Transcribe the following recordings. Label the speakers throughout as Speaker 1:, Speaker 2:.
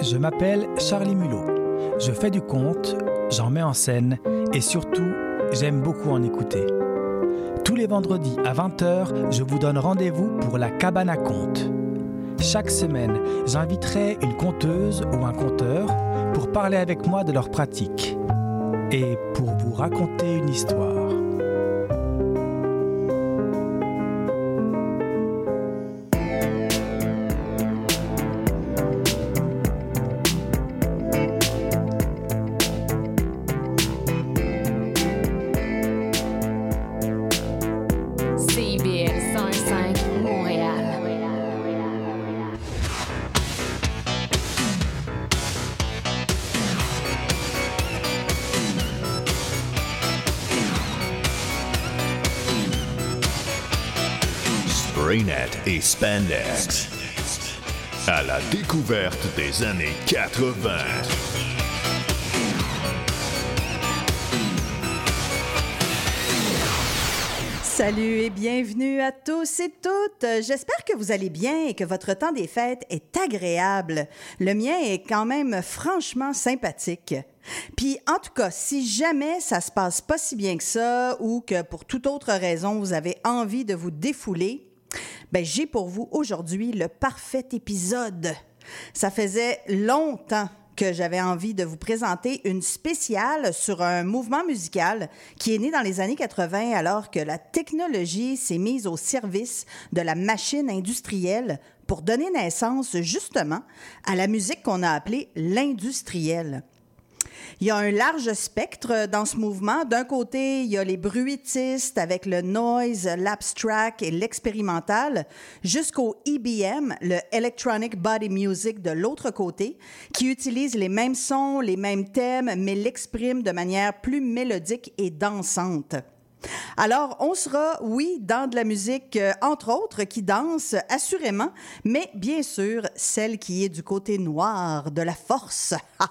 Speaker 1: Je m'appelle Charlie Mulot. Je fais du conte, j'en mets en scène et surtout, j'aime beaucoup en écouter. Tous les vendredis à 20h, je vous donne rendez-vous pour la cabane à contes. Chaque semaine, j'inviterai une conteuse ou un conteur pour parler avec moi de leur pratique et pour vous raconter une histoire.
Speaker 2: Spandex. À la découverte des années 80.
Speaker 3: Salut et bienvenue à tous et toutes. J'espère que vous allez bien et que votre temps des fêtes est agréable. Le mien est quand même franchement sympathique. Puis en tout cas, si jamais ça se passe pas si bien que ça ou que pour toute autre raison vous avez envie de vous défouler, ben j'ai pour vous aujourd'hui le parfait épisode. Ça faisait longtemps que j'avais envie de vous présenter une spéciale sur un mouvement musical qui est né dans les années 80 alors que la technologie s'est mise au service de la machine industrielle pour donner naissance justement à la musique qu'on a appelée l'industriel. Il y a un large spectre dans ce mouvement. D'un côté, il y a les bruitistes avec le noise, l'abstract et l'expérimental, jusqu'au EBM, le Electronic Body Music de l'autre côté, qui utilise les mêmes sons, les mêmes thèmes, mais l'exprime de manière plus mélodique et dansante. Alors, on sera, oui, dans de la musique, euh, entre autres, qui danse, assurément, mais bien sûr, celle qui est du côté noir de la force.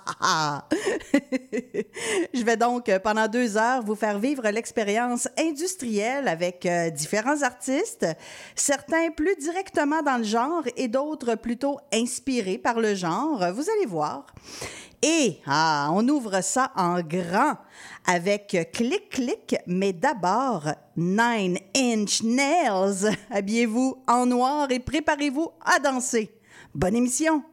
Speaker 3: Je vais donc, euh, pendant deux heures, vous faire vivre l'expérience industrielle avec euh, différents artistes, certains plus directement dans le genre et d'autres plutôt inspirés par le genre. Vous allez voir. Et ah, on ouvre ça en grand avec Clic Clic, mais d'abord Nine Inch Nails. Habillez-vous en noir et préparez-vous à danser. Bonne émission.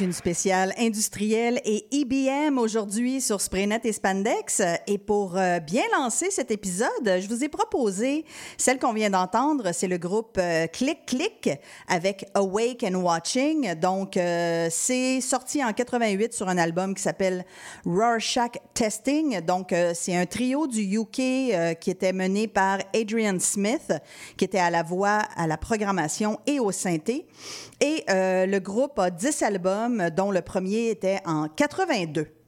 Speaker 3: Une spéciale industrielle et IBM aujourd'hui sur Spraynet et Spandex. Et pour euh, bien lancer cet épisode, je vous ai proposé celle qu'on vient d'entendre. C'est le groupe euh, Click Click avec Awake and Watching. Donc, euh, c'est sorti en 88 sur un album qui s'appelle Rorschach Testing. Donc, c'est un trio du UK qui était mené par Adrian Smith, qui était à la voix, à la programmation et au synthé. Et le groupe a 10 albums, dont le premier était en 82.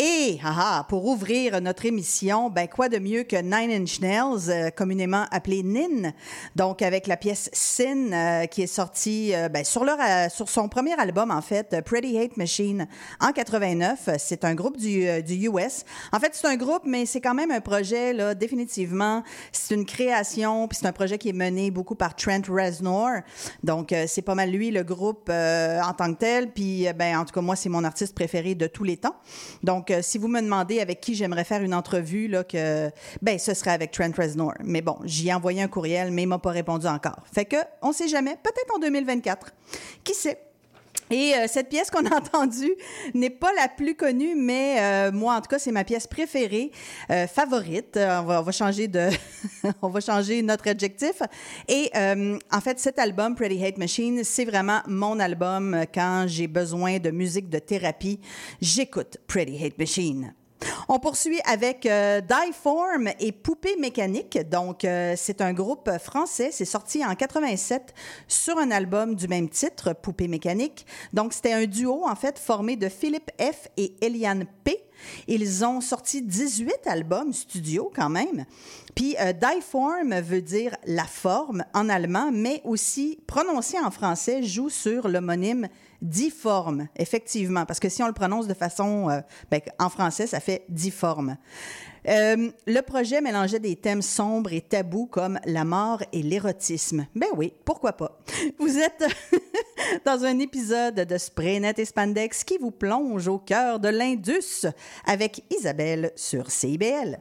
Speaker 3: Et haha, pour ouvrir notre émission, ben quoi de mieux que Nine Inch Nails, euh, communément appelé NIN, donc avec la pièce Sin euh, qui est sortie euh, ben, sur, leur, sur son premier album en fait, Pretty Hate Machine en 89. C'est un groupe du, du US. En fait, c'est un groupe, mais c'est quand même un projet là, définitivement. C'est une création, puis c'est un projet qui est mené beaucoup par Trent Reznor. Donc c'est pas mal lui le groupe en tant que tel. Puis ben en tout cas moi c'est mon artiste préféré de tous les temps. Donc Euh, si vous me demandez avec qui j'aimerais faire une entrevue, là, ben, ce serait avec Trent Reznor. Mais bon, j'y ai envoyé un courriel, mais il m'a pas répondu encore. Fait que, on sait jamais. Peut-être en 2024. Qui sait? Et euh, cette pièce qu'on a entendue n'est pas la plus connue, mais euh, moi, en tout cas, c'est ma pièce préférée, euh, favorite. On va, on va changer de, on va changer notre adjectif. Et en fait, cet album, Pretty Hate Machine, c'est vraiment mon album quand j'ai besoin de musique de thérapie. J'écoute Pretty Hate Machine. On poursuit avec euh, Dieform et Poupée Mécanique. Donc, euh, c'est un groupe français. C'est sorti en 87 sur un album du même titre, Poupée Mécanique. Donc, c'était un duo, en fait, formé de Philippe F. et Eliane P. Ils ont sorti 18 albums studio quand même. Puis euh, Dieform veut dire la forme en allemand, mais aussi prononcé en français joue sur l'homonyme difforme, effectivement, parce que si on le prononce de façon, euh, ben, en français, ça fait difforme. Euh, le projet mélangeait des thèmes sombres et tabous comme la mort et l'érotisme. Ben oui, pourquoi pas? Vous êtes dans un épisode de Spraynet et Spandex qui vous plonge au cœur de l'Indus avec Isabelle sur CIBL.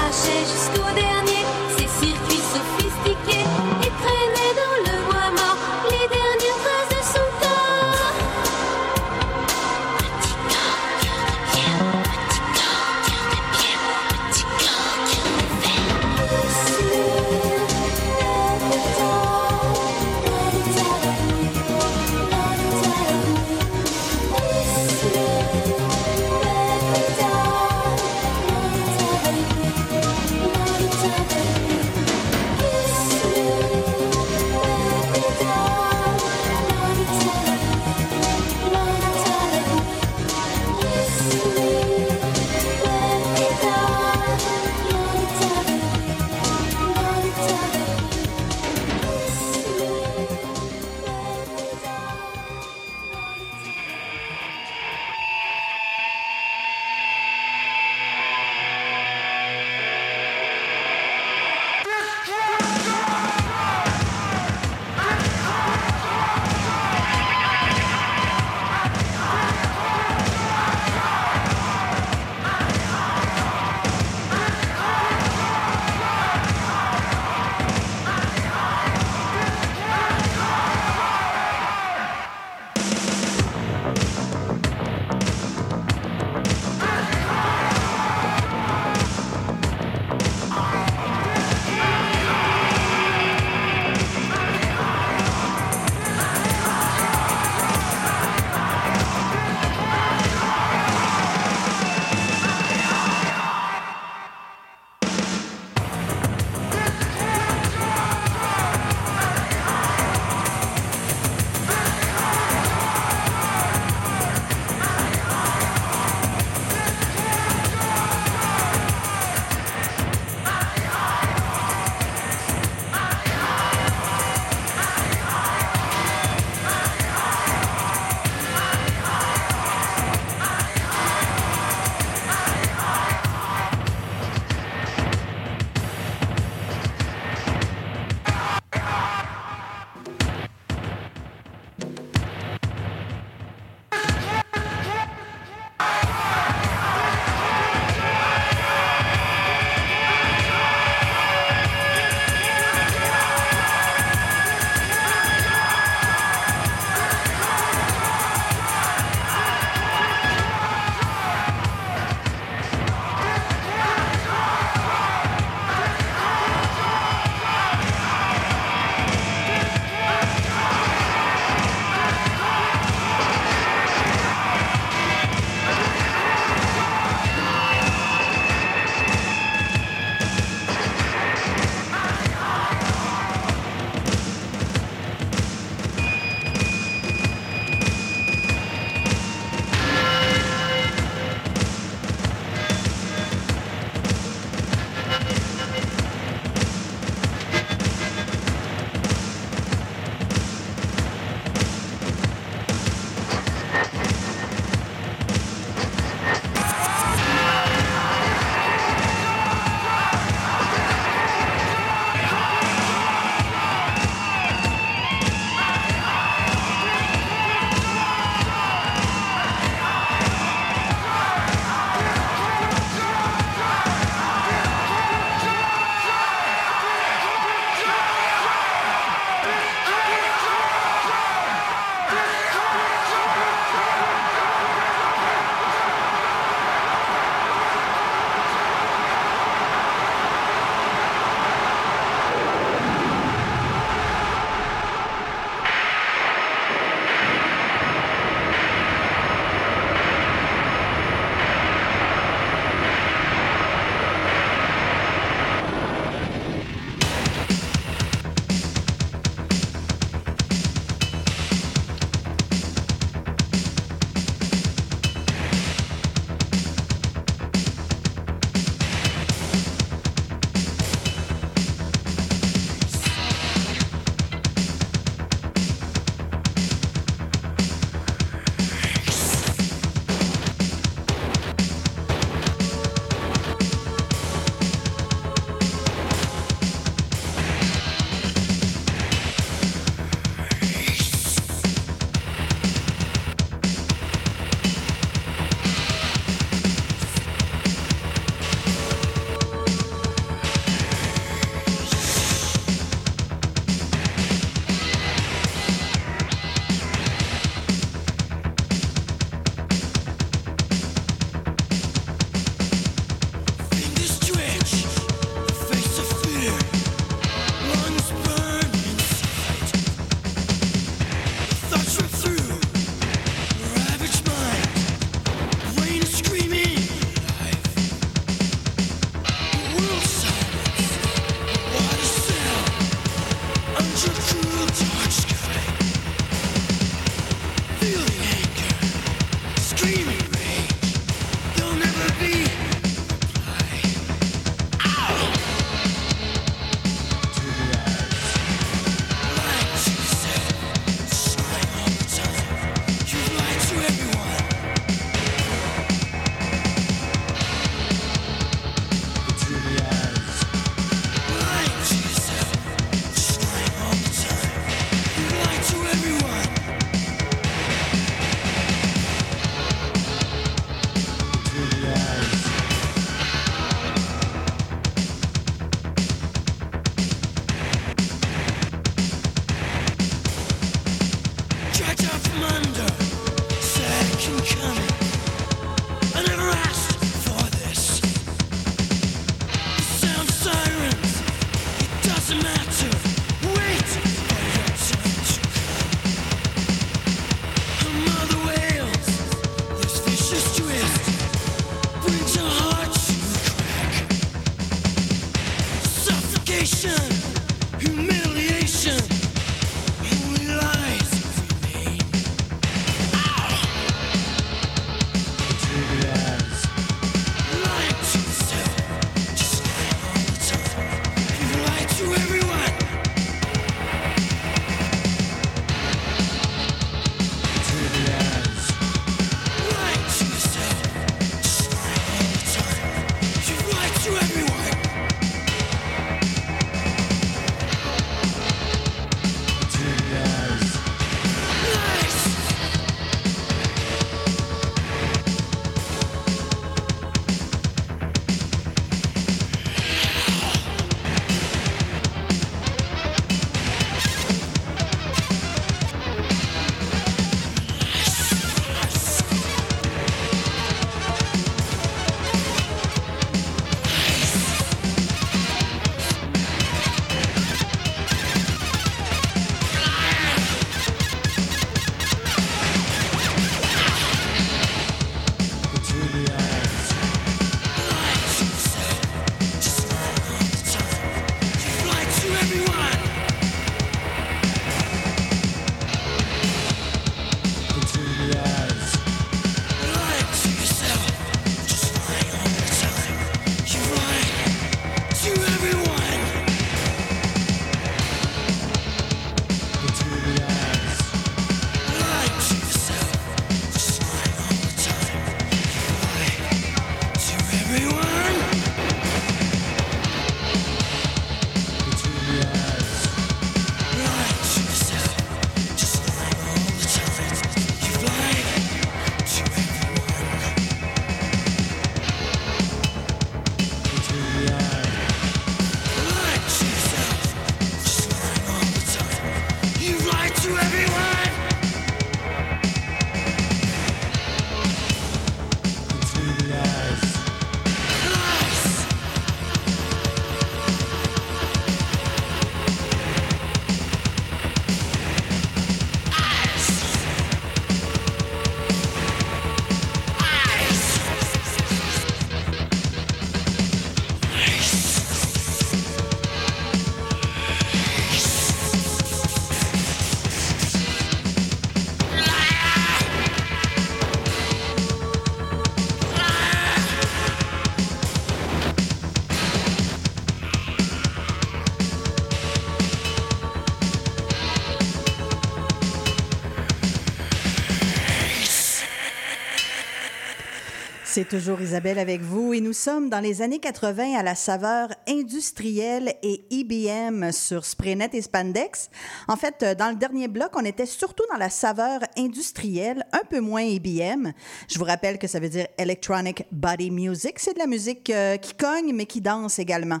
Speaker 3: Toujours Isabelle avec vous et nous sommes dans les années 80 à la saveur industrielle et IBM sur Spraynet et Spandex. En fait, euh, dans le dernier bloc, on était surtout dans la saveur industrielle, un peu moins IBM. Je vous rappelle que ça veut dire Electronic Body Music. C'est de la musique euh, qui cogne mais qui danse également.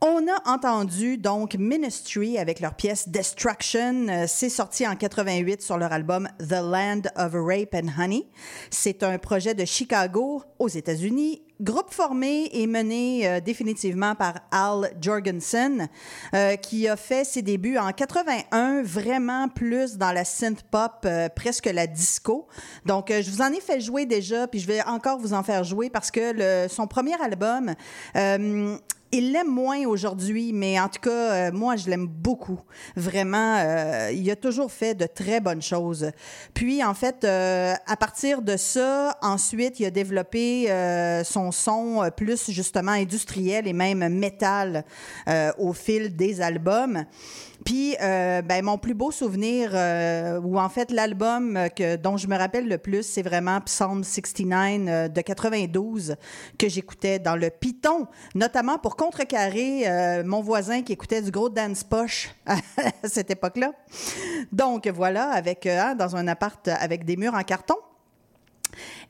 Speaker 3: On a entendu donc Ministry avec leur pièce Destruction. Euh, C'est sorti en 88 sur leur album The Land of Rape and Honey. C'est un projet de Chicago aux États-Unis. Groupe formé et mené euh, définitivement par Al Jorgensen, euh, qui a fait ses débuts en 81, vraiment plus dans la synth pop, presque la disco. Donc, je vous en ai fait jouer déjà, puis je vais encore vous en faire jouer parce que le, son premier album, il l'aime moins aujourd'hui, mais en tout cas, euh, moi, je l'aime beaucoup. Vraiment, euh, il a toujours fait de très bonnes choses. Puis, en fait, euh, à partir de ça, ensuite, il a développé euh, son son euh, plus justement industriel et même métal au fil des albums. Puis, euh, ben, mon plus beau souvenir, euh, ou en fait l'album euh, que, dont je me rappelle le plus, c'est vraiment Psalm 69 euh, de 92 que j'écoutais dans le Python, notamment pour contrecarrer mon voisin qui écoutait du gros dance poche à cette époque-là. Donc voilà, avec hein, dans un appart avec des murs en carton.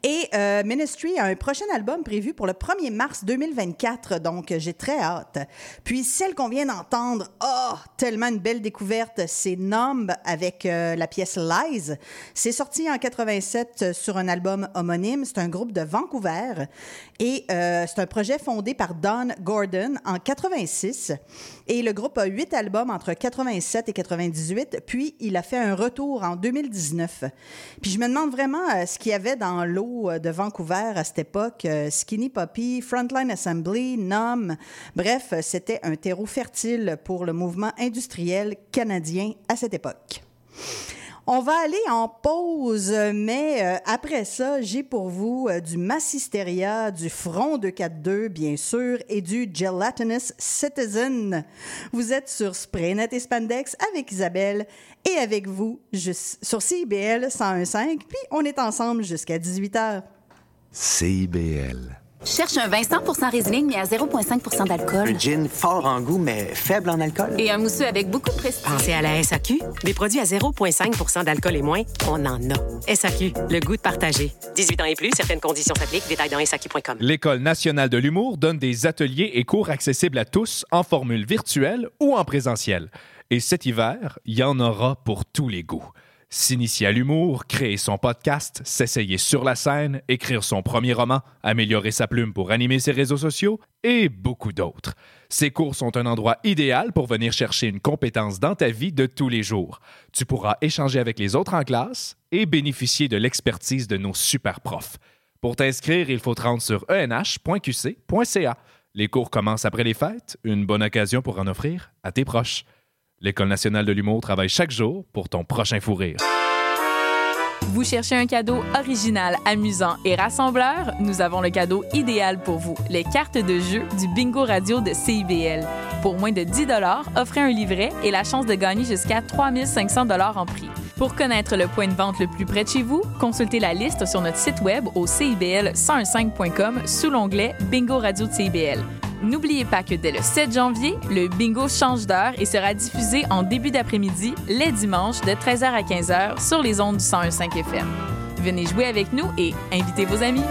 Speaker 3: Et euh, Ministry a un prochain album prévu pour le 1er mars 2024, donc j'ai très hâte. Puis celle qu'on vient d'entendre, oh, tellement une belle découverte, c'est Numb avec euh, la pièce Lies. C'est sorti en 87 sur un album homonyme, c'est un groupe de Vancouver et euh, c'est un projet fondé par Don Gordon en 86. Et le groupe a huit albums entre 87 et 98, puis il a fait un retour en 2019. Puis je me demande vraiment euh, ce qu'il y avait dans l'eau euh, de Vancouver à cette époque. Euh, Skinny Puppy, Frontline Assembly, NOM. Bref, euh, c'était un terreau fertile pour le mouvement industriel canadien à cette époque. On va aller en pause, mais euh, après ça, j'ai pour vous euh, du Massisteria, du Front 242, bien sûr, et du Gelatinous Citizen. Vous êtes sur Spraynet et Spandex avec Isabelle et avec vous sur CIBL 101.5, puis on est ensemble jusqu'à 18h.
Speaker 4: CIBL.
Speaker 5: Cherche un vin 100% Riesling, mais à 0,5 d'alcool.
Speaker 6: Un gin fort en goût, mais faible en alcool.
Speaker 5: Et un mousseux avec beaucoup de prestige.
Speaker 7: Pensez à la SAQ. Des produits à 0,5 d'alcool et moins, on en a. SAQ, le goût de partager. 18 ans et plus, certaines conditions s'appliquent. Détails dans SAQ.com.
Speaker 8: L'École nationale de l'humour donne des ateliers et cours accessibles à tous en formule virtuelle ou en présentiel. Et cet hiver, il y en aura pour tous les goûts. S'initier à l'humour, créer son podcast, s'essayer sur la scène, écrire son premier roman, améliorer sa plume pour animer ses réseaux sociaux et beaucoup d'autres. Ces cours sont un endroit idéal pour venir chercher une compétence dans ta vie de tous les jours. Tu pourras échanger avec les autres en classe et bénéficier de l'expertise de nos super profs. Pour t'inscrire, il faut te rendre sur enh.qc.ca. Les cours commencent après les fêtes, une bonne occasion pour en offrir à tes proches. L'École nationale de l'humour travaille chaque jour pour ton prochain fou rire.
Speaker 9: Vous cherchez un cadeau original, amusant et rassembleur? Nous avons le cadeau idéal pour vous, les cartes de jeu du Bingo Radio de CIBL. Pour moins de 10 offrez un livret et la chance de gagner jusqu'à 3500 en prix. Pour connaître le point de vente le plus près de chez vous, consultez la liste sur notre site web au cibl1015.com sous l'onglet Bingo Radio de CIBL. N'oubliez pas que dès le 7 janvier, le bingo change d'heure et sera diffusé en début d'après-midi, les dimanches, de 13h à 15h sur les ondes du 101.5 FM. Venez jouer avec nous et invitez vos amis.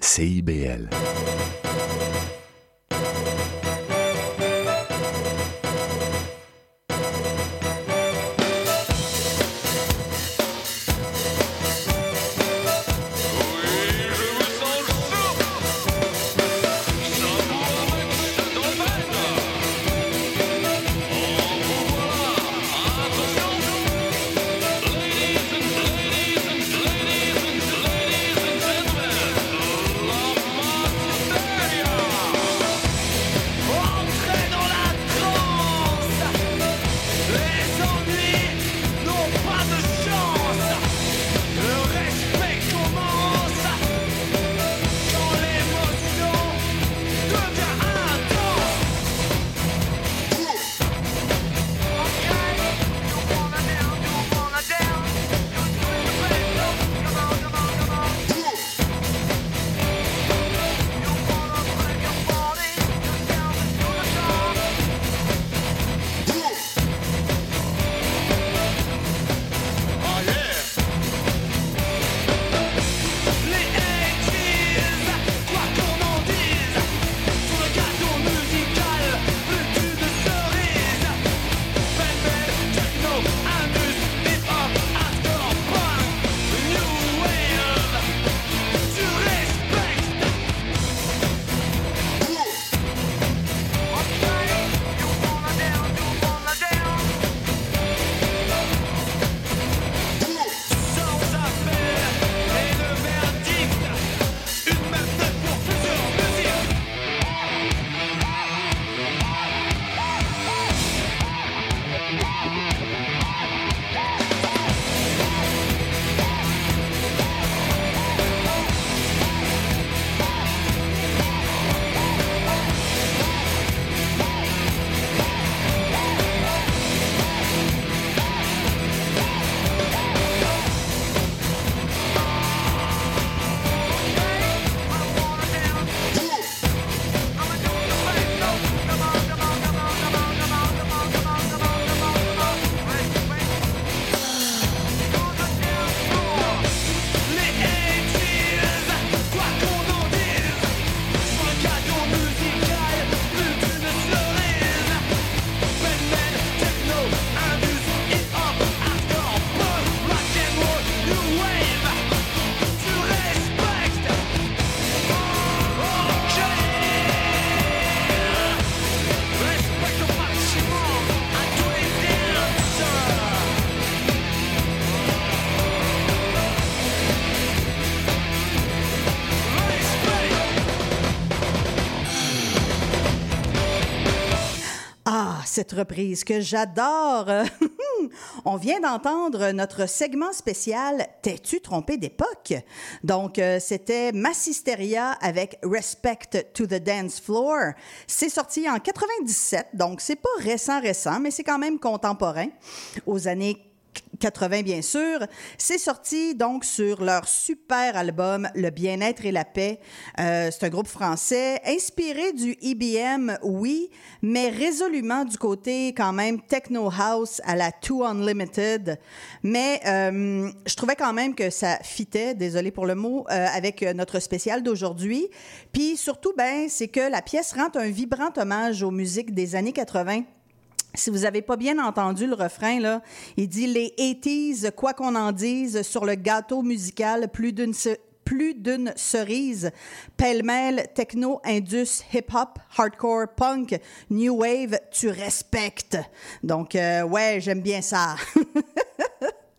Speaker 4: CIBL.
Speaker 3: Cette reprise que j'adore. On vient d'entendre notre segment spécial T'es-tu trompé d'époque? Donc, euh, c'était Massisteria avec Respect to the Dance Floor. C'est sorti en 97, donc c'est pas récent récent, mais c'est quand même contemporain aux années 80 bien sûr. C'est sorti donc sur leur super album Le bien-être et la paix. Euh, c'est un groupe français inspiré du IBM, oui, mais résolument du côté quand même techno house à la Too Unlimited. Mais euh, je trouvais quand même que ça fitait, désolé pour le mot, euh, avec notre spécial d'aujourd'hui. Puis surtout, ben, c'est que la pièce rend un vibrant hommage aux musiques des années 80 si vous n'avez pas bien entendu le refrain, là, il dit les 80s, quoi qu'on en dise, sur le gâteau musical, plus d'une plus d'une cerise, pêle-mêle, techno, indus, hip-hop, hardcore, punk, new wave, tu respectes. Donc, euh, ouais, j'aime bien ça.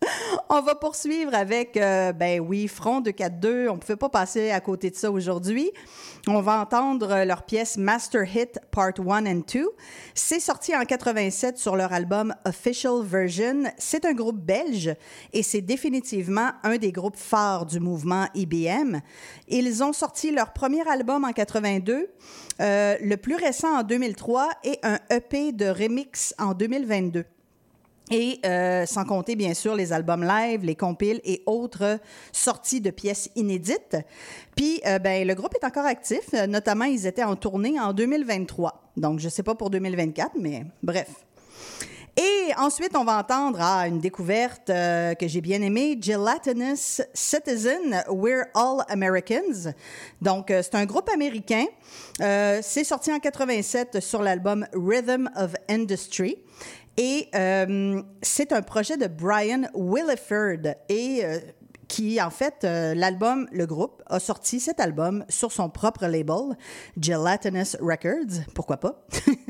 Speaker 3: On va poursuivre avec, euh, ben oui, Front de 4-2. On ne pouvait pas passer à côté de ça aujourd'hui. On va entendre euh, leur pièce Master Hit Part 1 and 2. C'est sorti en 87 sur leur album Official Version. C'est un groupe belge et c'est définitivement un des groupes phares du mouvement IBM. Ils ont sorti leur premier album en 82, euh, le plus récent en 2003 et un EP de remix en 2022. Et euh, sans compter, bien sûr, les albums live, les compiles et autres sorties de pièces inédites. Puis, euh, ben, le groupe est encore actif. Euh, Notamment, ils étaient en tournée en 2023. Donc, je ne sais pas pour 2024, mais bref. Et ensuite, on va entendre ah, une découverte euh, que j'ai bien aimée, Gelatinous Citizen, We're All Americans. Donc, c'est un groupe américain. Euh, c'est sorti en 87 sur l'album Rhythm of Industry. Et euh, c'est un projet de Brian Williford. Et euh, qui, en fait, euh, l'album, le groupe, a sorti cet album sur son propre label, Gelatinous Records, pourquoi pas,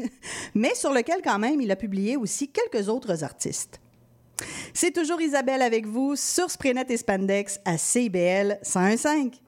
Speaker 3: mais sur lequel, quand même, il a publié aussi quelques autres artistes. C'est toujours Isabelle avec vous sur Sprenet et Spandex à CIBL 101.5.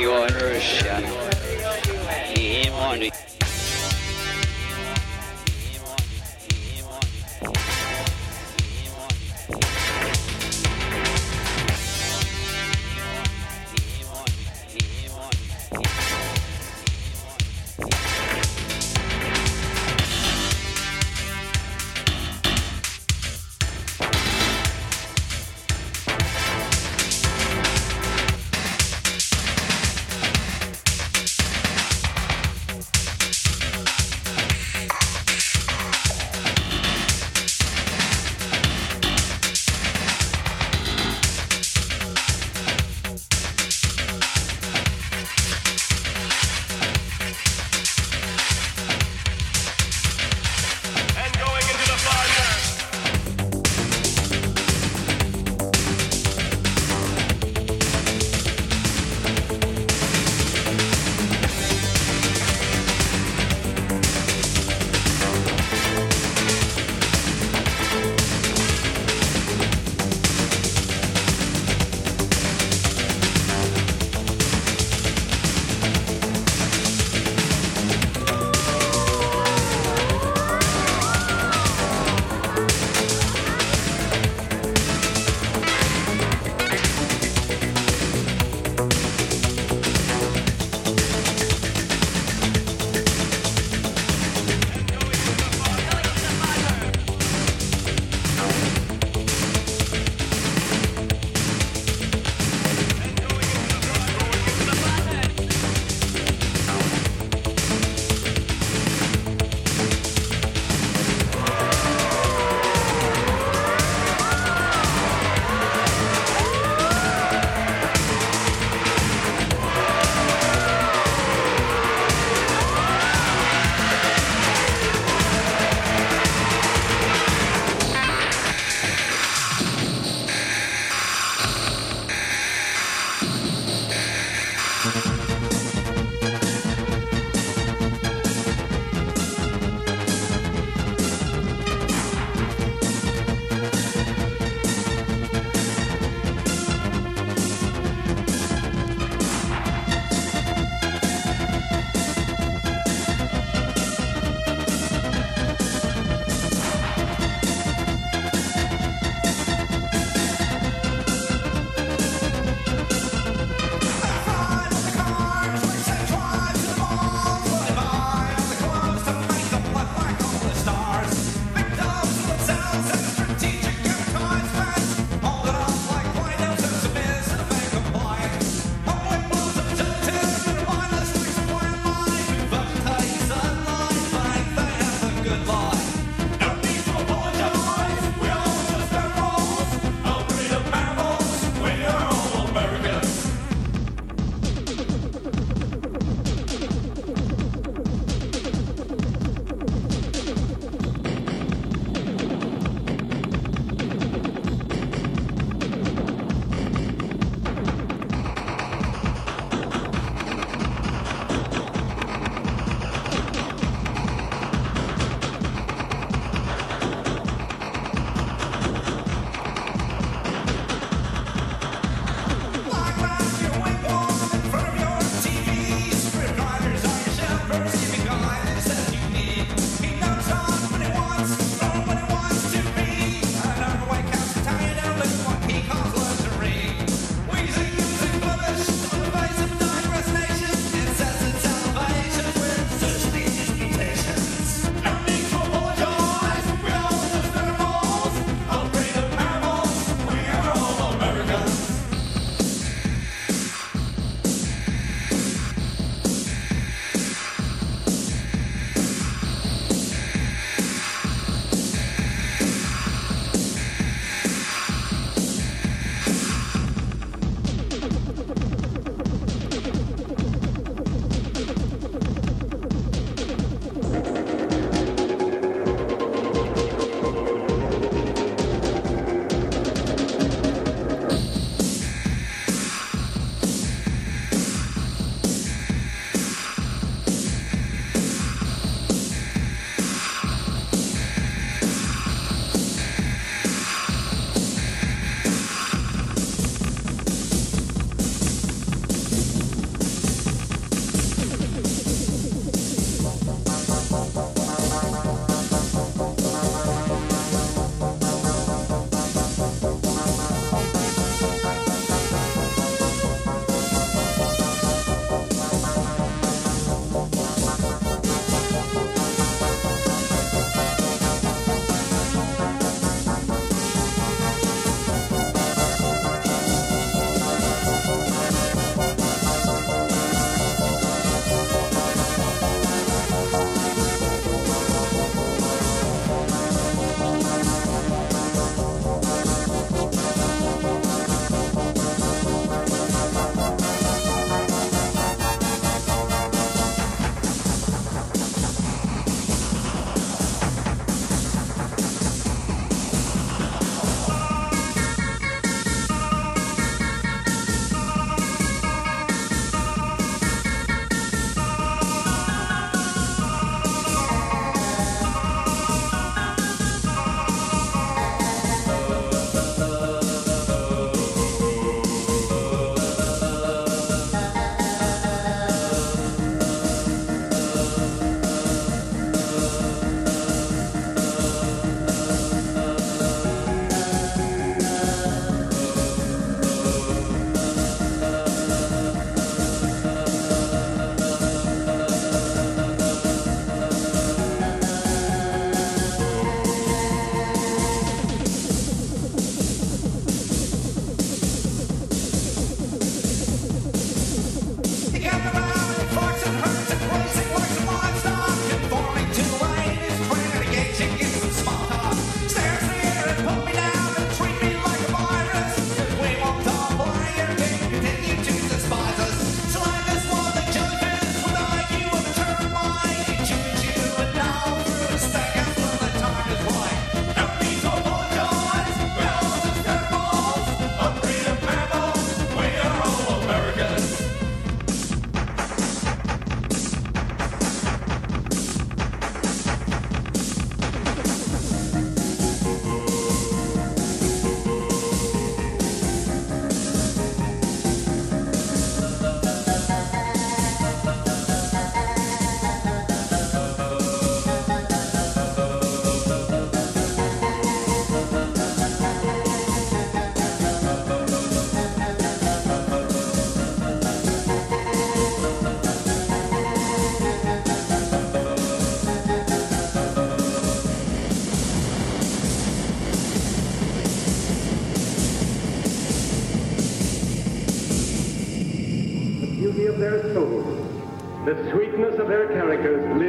Speaker 10: you on
Speaker 11: Russia. Him on.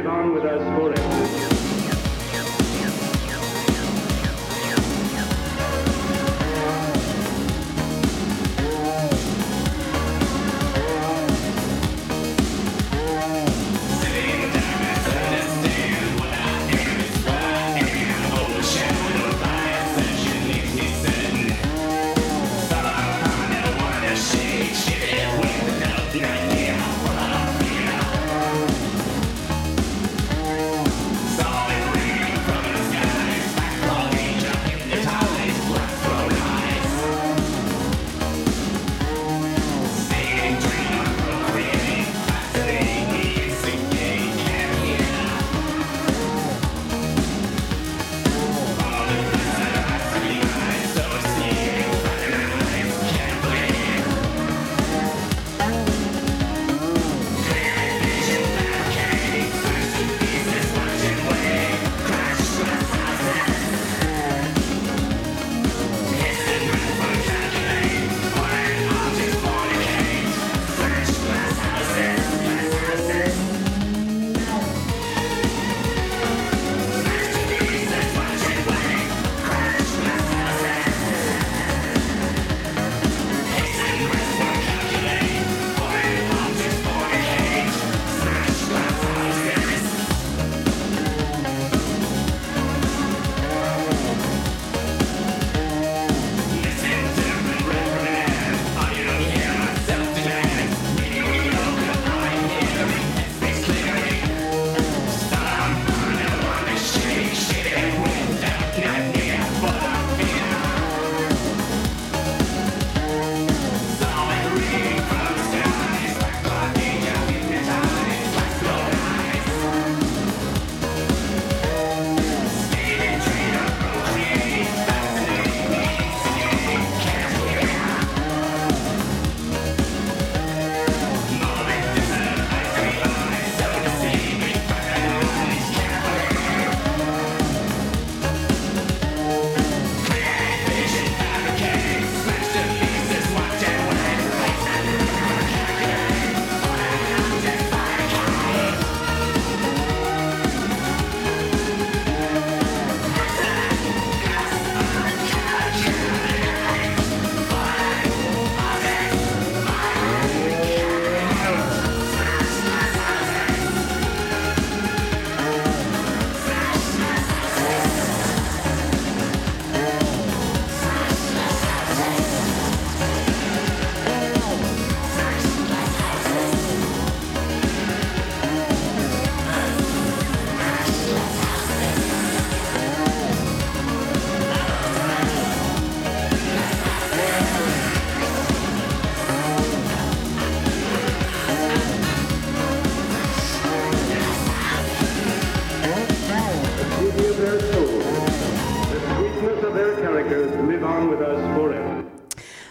Speaker 11: On with us forever.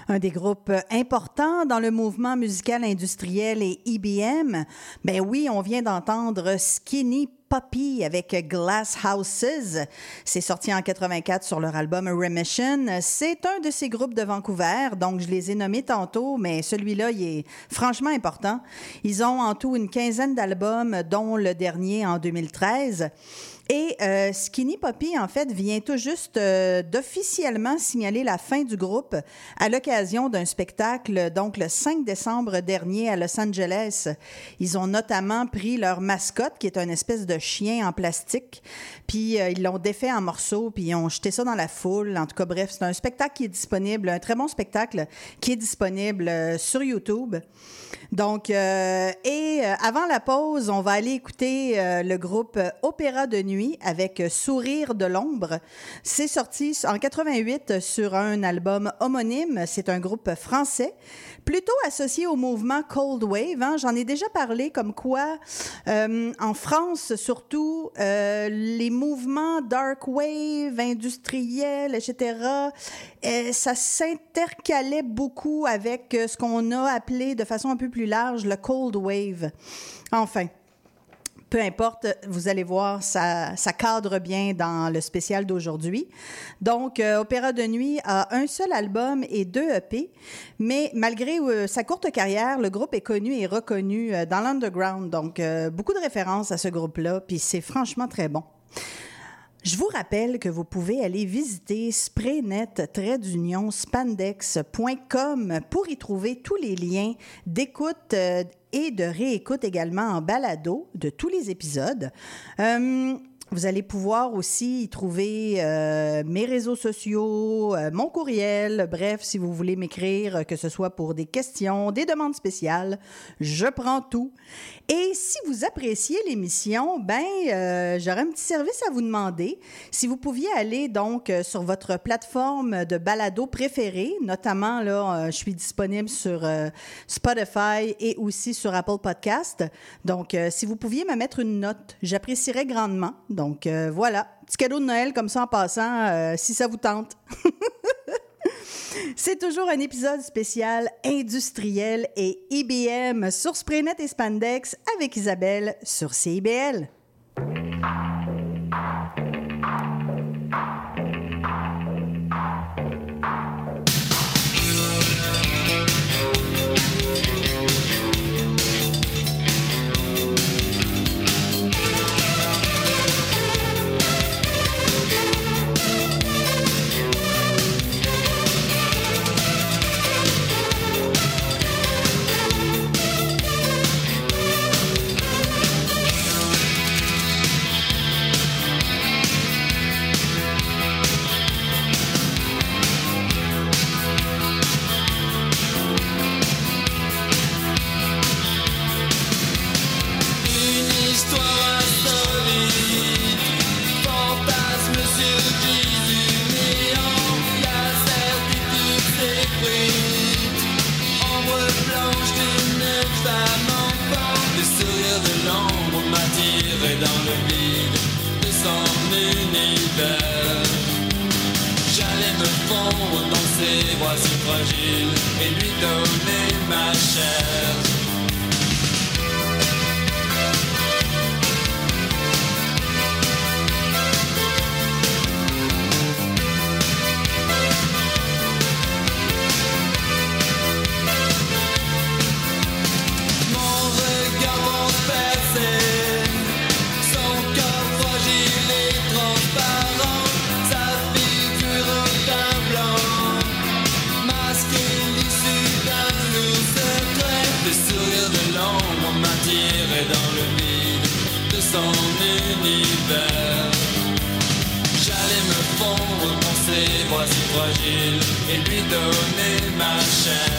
Speaker 3: Un des groupes importants dans le mouvement musical industriel et IBM. Ben oui, on vient d'entendre Skinny Puppy avec Glass Houses. C'est sorti en 84 sur leur album Remission. C'est un de ces groupes de Vancouver, donc je les ai nommés tantôt, mais celui-là, il est franchement important. Ils ont en tout une quinzaine d'albums, dont le dernier en 2013. Et euh, Skinny Poppy, en fait, vient tout juste euh, d'officiellement signaler la fin du groupe à l'occasion d'un spectacle, donc le 5 décembre dernier à Los Angeles. Ils ont notamment pris leur mascotte, qui est une espèce de chien en plastique, puis euh, ils l'ont défait en morceaux, puis ils ont jeté ça dans la foule. En tout cas, bref, c'est un spectacle qui est disponible, un très bon spectacle qui est disponible euh, sur YouTube. Donc, euh, et euh, avant la pause, on va aller écouter le groupe Opéra de nuit avec Sourire de l'ombre. C'est sorti en 88 sur un album homonyme. C'est un groupe français, plutôt associé au mouvement Cold Wave. hein. J'en ai déjà parlé comme quoi, euh, en France surtout, euh, les mouvements Dark Wave, industriels, etc., euh, ça s'intercalait beaucoup avec ce qu'on a appelé de façon un peu plus large le Cold Wave. Enfin. Peu importe, vous allez voir, ça, cadre bien dans le spécial d'aujourd'hui. Donc, euh, Opéra de nuit a un seul album et deux EP, mais malgré euh, sa courte carrière, le groupe est connu et reconnu euh, dans l'underground. Donc, beaucoup de références à ce groupe-là, puis c'est franchement très bon. Je vous rappelle que vous pouvez aller visiter spraynet-spandex.com pour y trouver tous les liens d'écoute euh, et de réécoute également en balado de tous les épisodes. Euh, vous allez pouvoir aussi y trouver euh, mes réseaux sociaux, euh, mon courriel, bref, si vous voulez m'écrire, euh, que ce soit pour des questions, des demandes spéciales, je prends tout. Et si vous appréciez l'émission, ben, euh, j'aurais un petit service à vous demander. Si vous pouviez aller donc sur votre plateforme de balado préférée, notamment là, je suis disponible sur Spotify et aussi sur Apple Podcast. Donc, si vous pouviez me mettre une note, j'apprécierais grandement. Euh, voilà, petit cadeau de Noël comme ça en passant, euh, si ça vous tente. C'est toujours un épisode spécial industriel et IBM sur Spraynet et Spandex avec Isabelle sur CIBL.
Speaker 12: J'allais me fondre dans ses bras si fragiles et lui donner ma chair. Univers. J'allais me fondre dans ses bras fragiles et lui donner ma chair.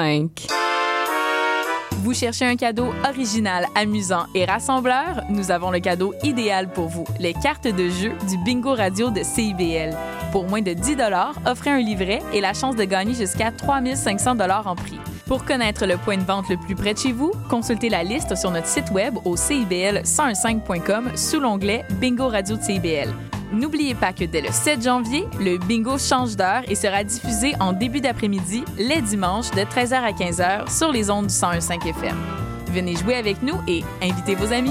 Speaker 9: 105. Vous cherchez un cadeau original, amusant et rassembleur? Nous avons le cadeau idéal pour vous, les cartes de jeu du Bingo Radio de CIBL. Pour moins de 10 offrez un livret et la chance de gagner jusqu'à 3500 en prix. Pour connaître le point de vente le plus près de chez vous, consultez la liste sur notre site web au cibl1015.com sous l'onglet Bingo Radio de CIBL. N'oubliez pas que dès le 7 janvier, le bingo change d'heure et sera diffusé en début d'après-midi, les dimanches, de 13h à 15h sur les ondes du 101.5 FM. Venez jouer avec nous et invitez vos amis.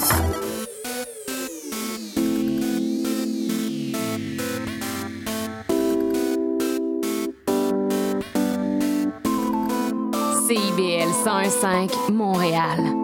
Speaker 13: 101.5 Montréal.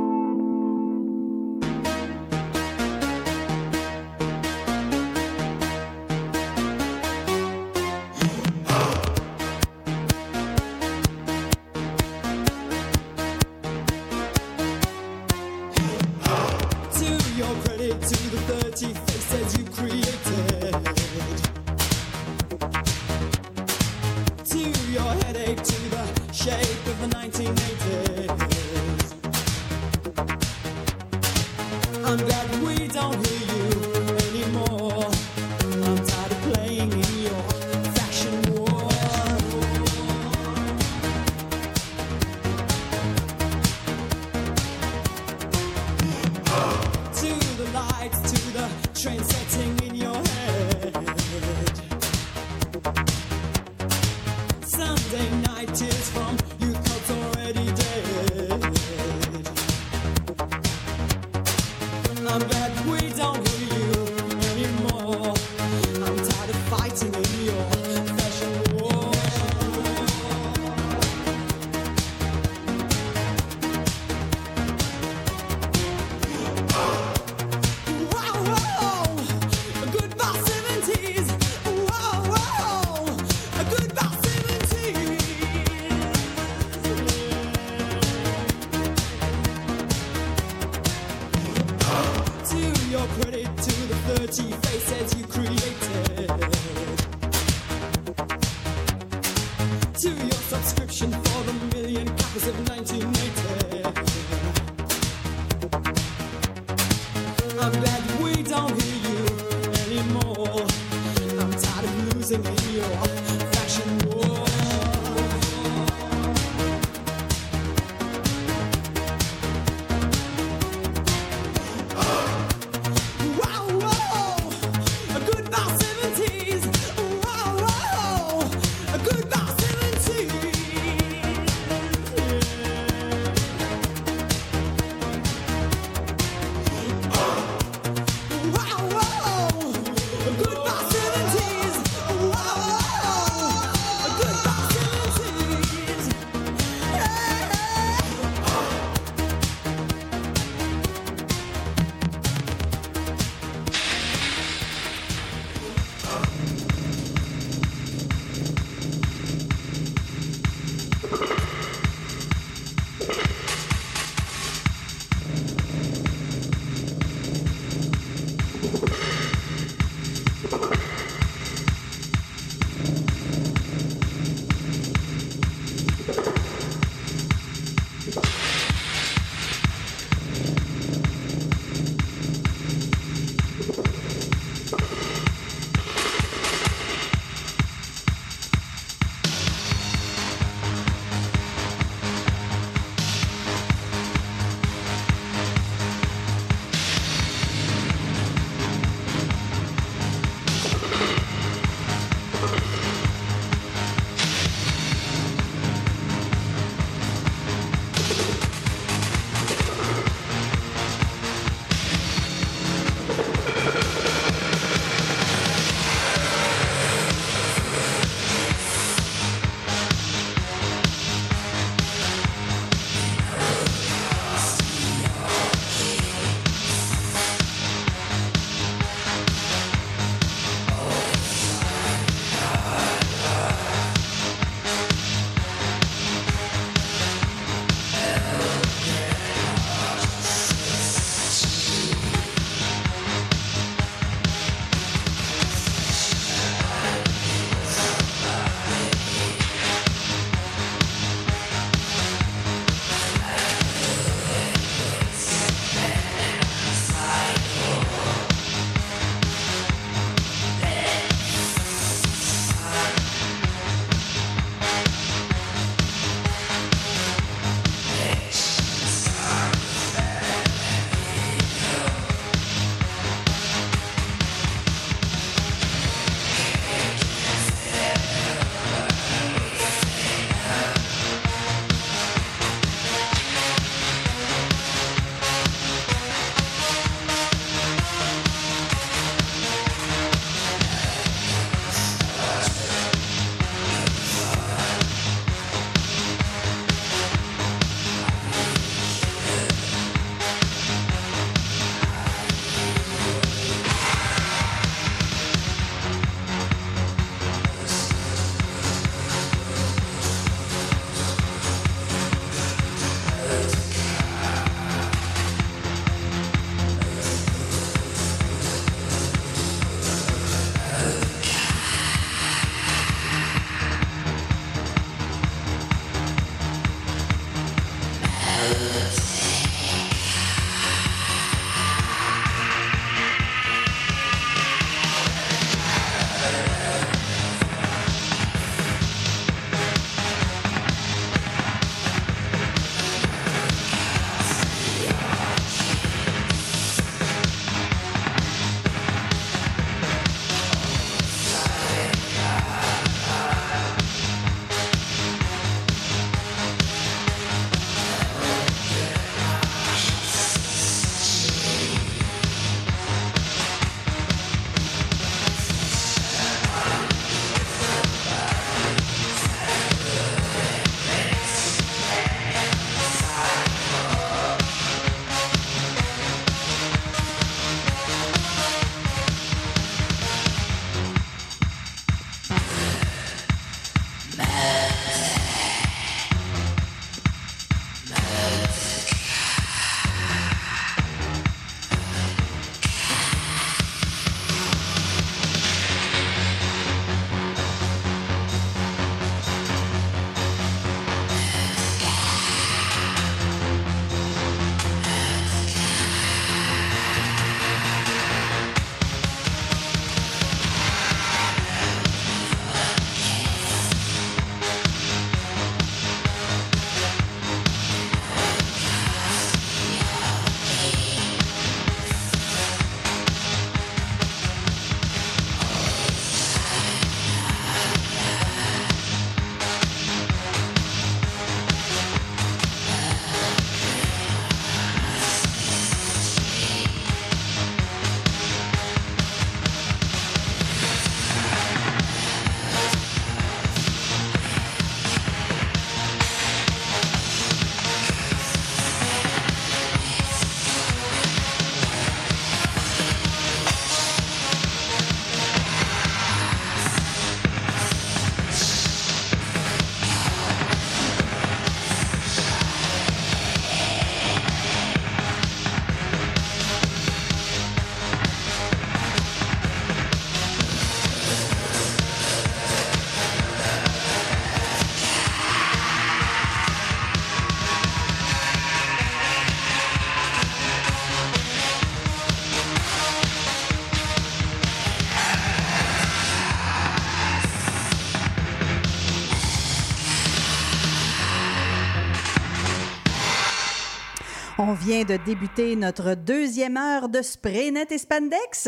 Speaker 3: Vient de débuter notre deuxième heure de Spraynet et Spandex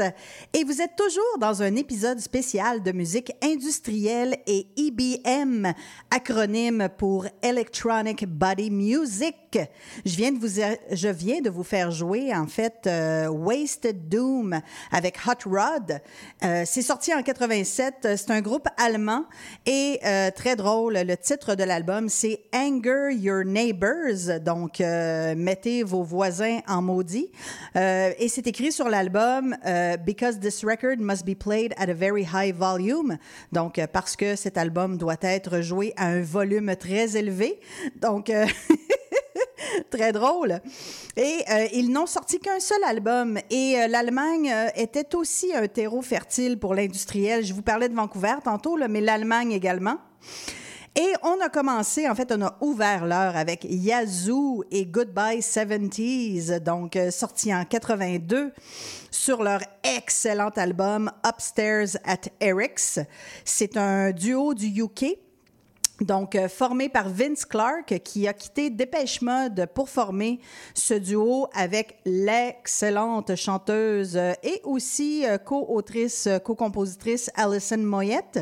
Speaker 3: et vous êtes toujours dans un épisode spécial de musique industrielle et EBM, acronyme pour Electronic Body Music. Je viens de vous, faire jouer en fait euh, Wasted Doom avec Hot Rod. Euh, c'est sorti en 87. C'est un groupe allemand et euh, très drôle. Le titre de l'album c'est Anger Your Neighbors. Donc euh, mettez vos voisins en maudit. Euh, et c'est écrit sur l'album euh, Because this record must be played at a very high volume. Donc, euh, parce que cet album doit être joué à un volume très élevé. Donc, euh, très drôle. Et euh, ils n'ont sorti qu'un seul album. Et euh, l'Allemagne euh, était aussi un terreau fertile pour l'industriel. Je vous parlais de Vancouver tantôt, mais l'Allemagne également. Et on a commencé, en fait, on a ouvert l'heure avec Yazoo et Goodbye 70s, donc sorti en 82 sur leur excellent album Upstairs at Eric's. C'est un duo du UK. Donc, euh, formé par Vince Clark, qui a quitté Dépêche pour former ce duo avec l'excellente chanteuse euh, et aussi euh, co-autrice, co-compositrice Alison Moyette.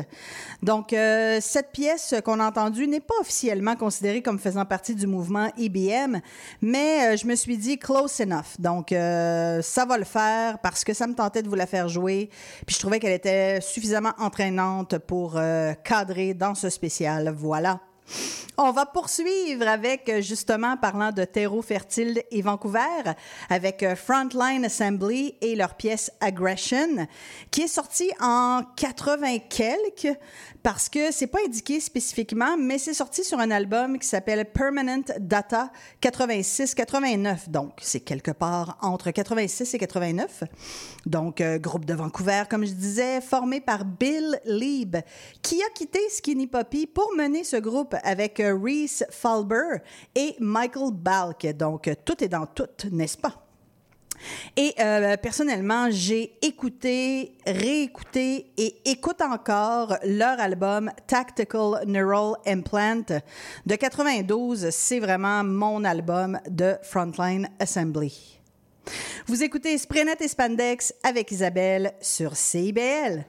Speaker 3: Donc, cette pièce qu'on a entendue n'est pas officiellement considérée comme faisant partie du mouvement EBM, mais euh, je me suis dit close enough. Donc, ça va le faire parce que ça me tentait de vous la faire jouer. Puis je trouvais qu'elle était suffisamment entraînante pour cadrer dans ce spécial. Voilà. On va poursuivre avec, euh, justement, parlant de terreau fertile et Vancouver, avec euh, Frontline Assembly et leur pièce Aggression, qui est sortie en 80 quelques, parce que c'est pas indiqué spécifiquement, mais c'est sorti sur un album qui s'appelle Permanent Data 86-89. Donc, c'est quelque part entre 86 et 89. Donc, euh, groupe de Vancouver, comme je disais, formé par Bill Lieb, qui a quitté Skinny Puppy pour mener ce groupe avec euh, Reese Falber et Michael Balk. Donc, euh, tout est dans tout, n'est-ce pas? Et euh, personnellement, j'ai écouté, réécouté et écoute encore leur album Tactical Neural Implant de 92. C'est vraiment mon album de Frontline Assembly. Vous écoutez Sprenet et Spandex avec Isabelle sur CIBL.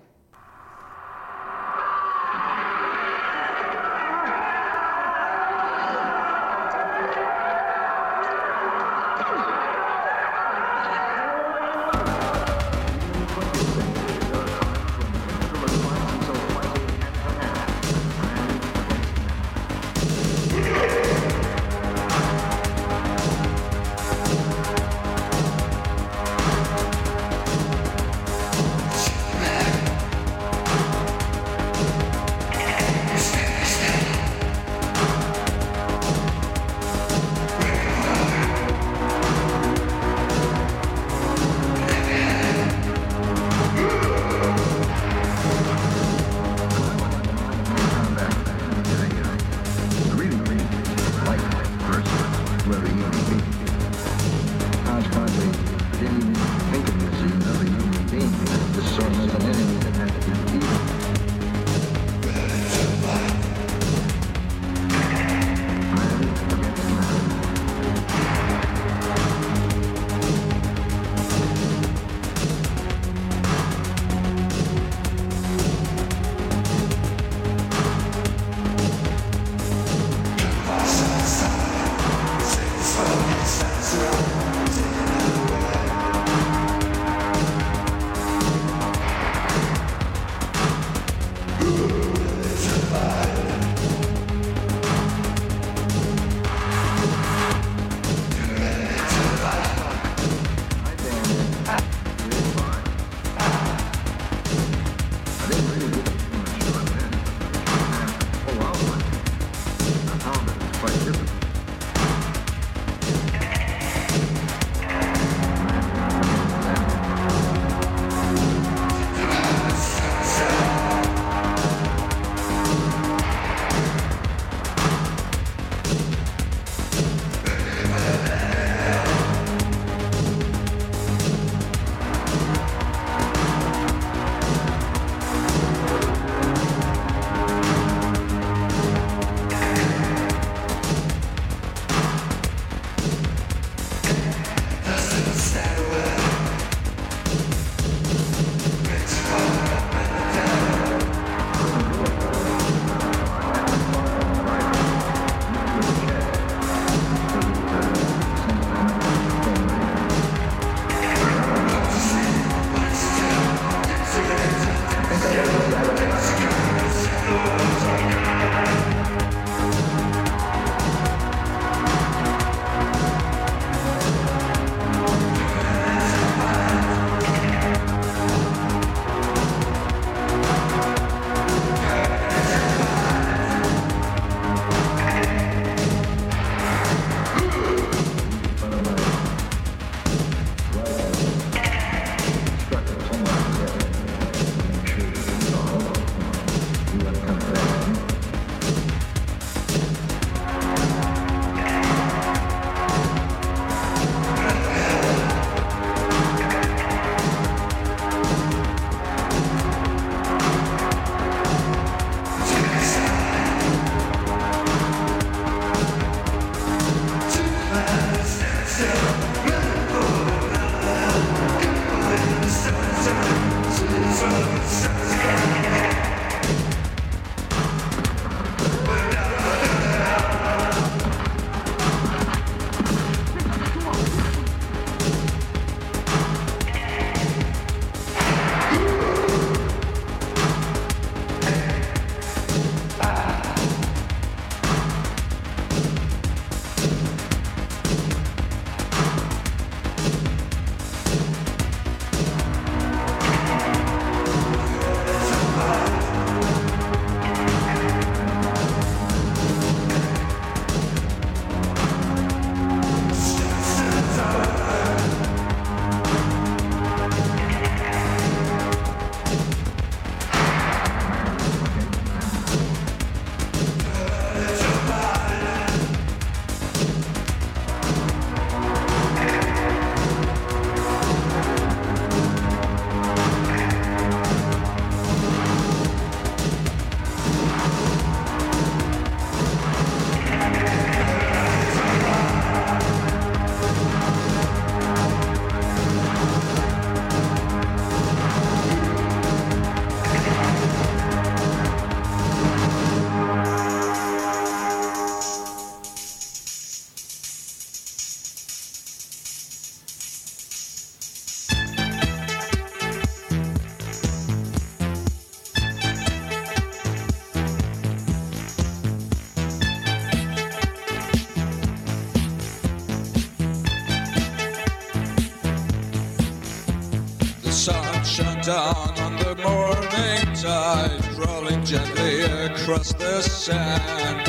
Speaker 14: on the morning tide, rolling gently across the sand.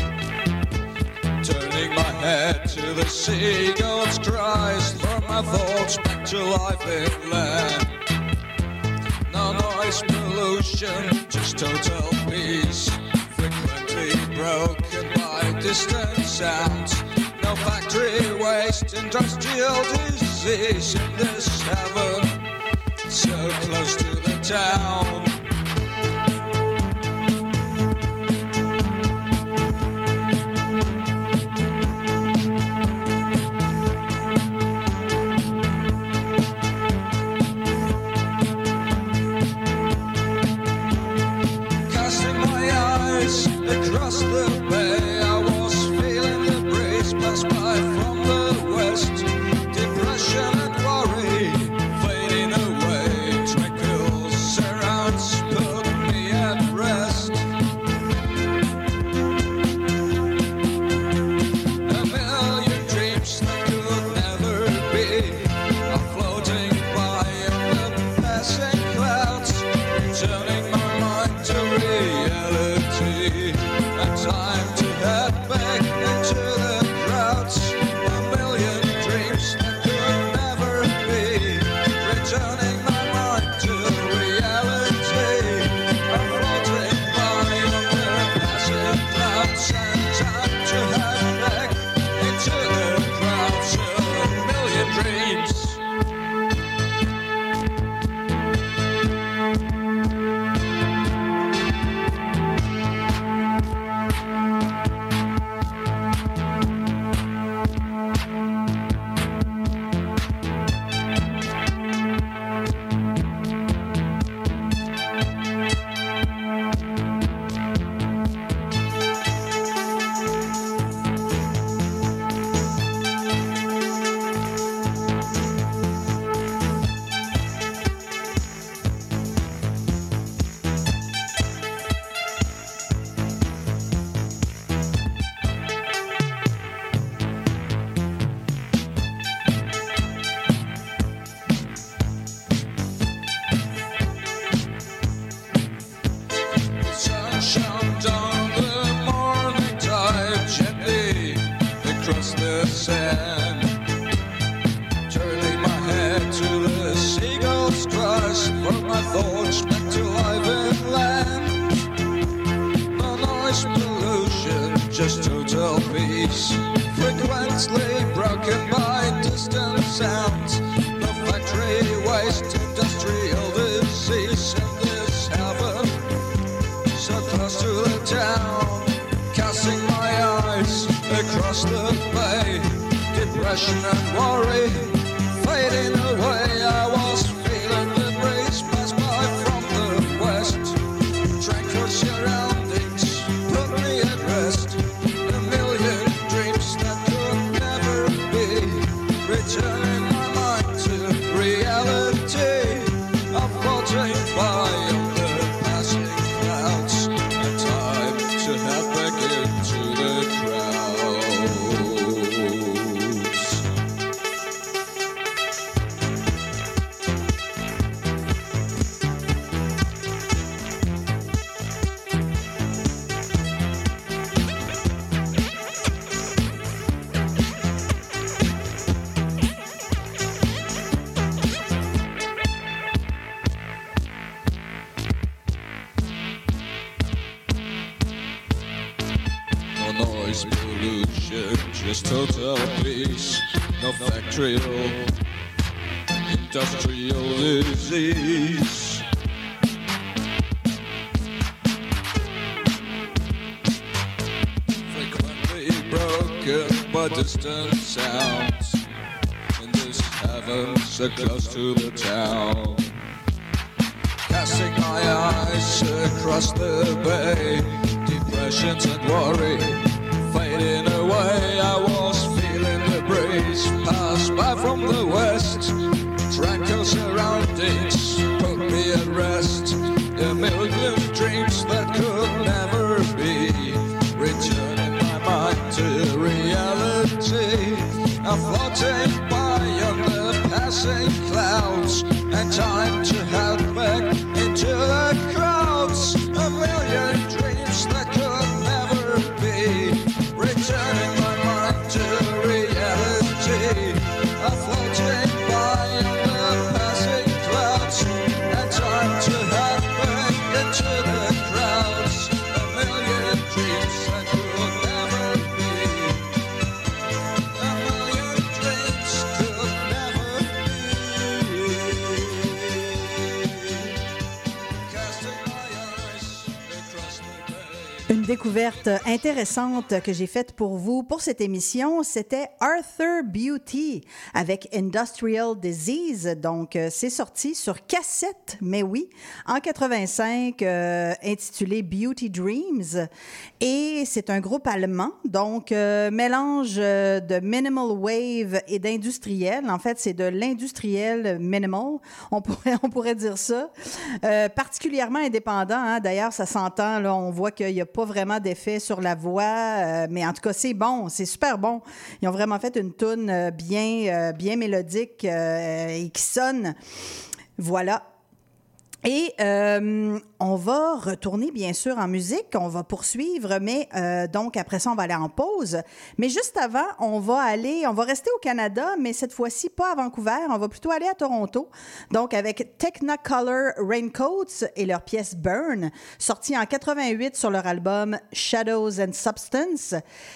Speaker 14: Turning my head to the seagull's cries, throw my thoughts back to life inland. No noise pollution, just total peace. Frequently broken by distant sounds. No factory waste, industrial disease in this heaven town. close to
Speaker 3: que j'ai faite pour vous pour cette émission, c'était Arthur Beauty avec Industrial Disease. Donc, euh, c'est sorti sur cassette, mais oui, en 85, euh, intitulé Beauty Dreams. Et c'est un groupe allemand, donc euh, mélange de minimal wave et d'industriel. En fait, c'est de l'industriel minimal, on pourrait, on pourrait dire ça. Particulièrement indépendant, hein. d'ailleurs, ça s'entend, là, on voit qu'il n'y a pas vraiment d'effet sur la voix, mais en tout cas, c'est bon, c'est super bon. Ils ont vraiment fait une toune bien, euh, bien mélodique euh, et qui sonne. Voilà. Et euh, on va retourner bien sûr en musique, on va poursuivre, mais euh, donc après ça on va aller en pause. Mais juste avant, on va aller, on va rester au Canada, mais cette fois-ci pas à Vancouver, on va plutôt aller à Toronto. Donc avec Technicolor Raincoats et leur pièce Burn, sortie en 88 sur leur album Shadows and Substance.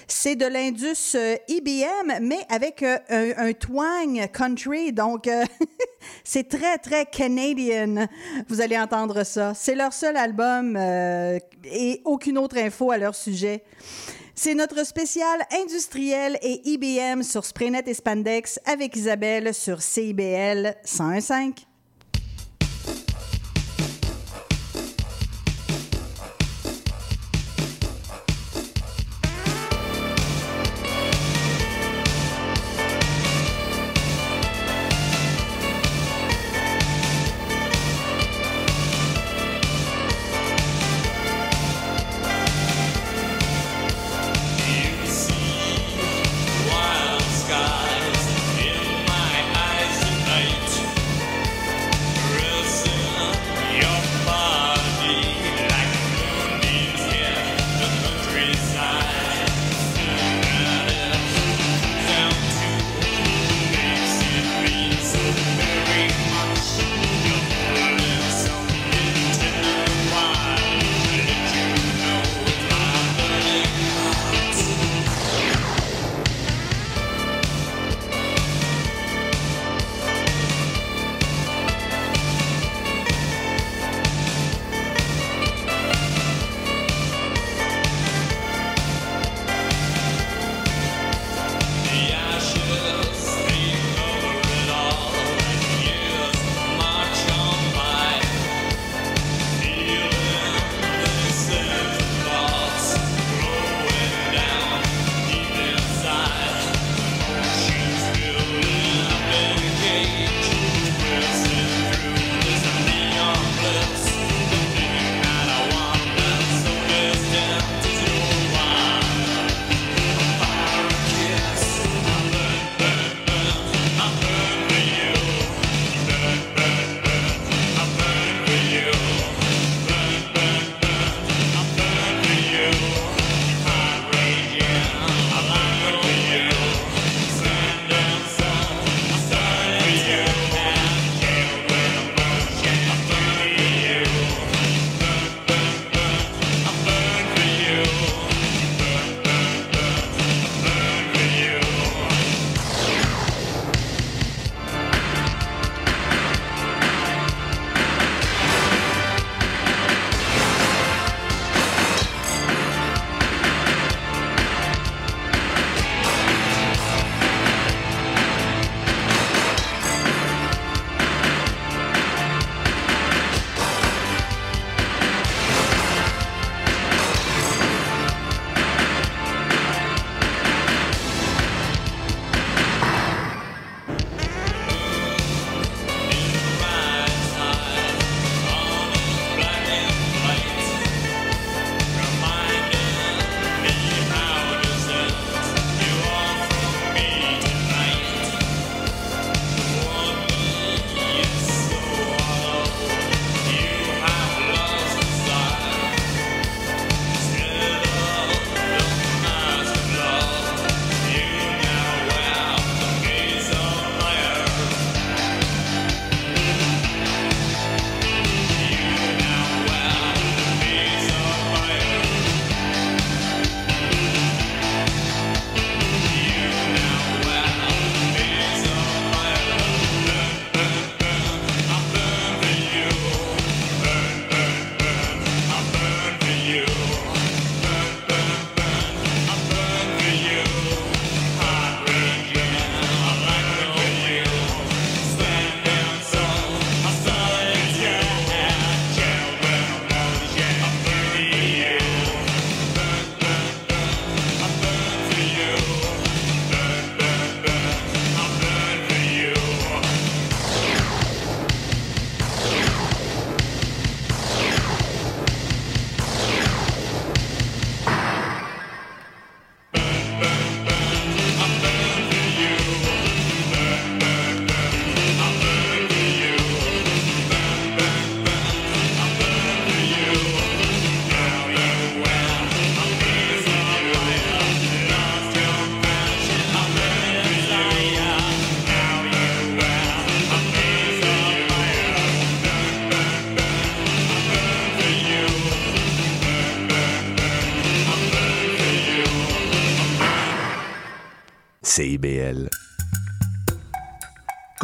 Speaker 3: C'est de l'indus euh, IBM, mais avec euh, un, un twang country, donc euh, c'est très très canadien. Vous allez entendre ça. C'est leur seul album euh, et aucune autre info à leur sujet. C'est notre spécial industriel et IBM sur Spraynet et Spandex avec Isabelle sur CIBL 101.5.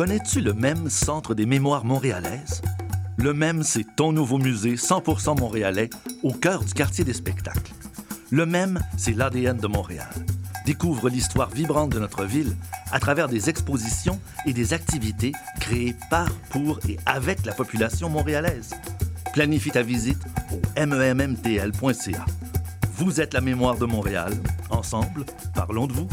Speaker 15: Connais-tu le même Centre des mémoires montréalaises? Le même, c'est ton nouveau musée 100% montréalais au cœur du quartier des spectacles. Le même, c'est l'ADN de Montréal. Découvre l'histoire vibrante de notre ville à travers des expositions et des activités créées par, pour et avec la population montréalaise. Planifie ta visite au memmtl.ca. Vous êtes la mémoire de Montréal. Ensemble, parlons de vous.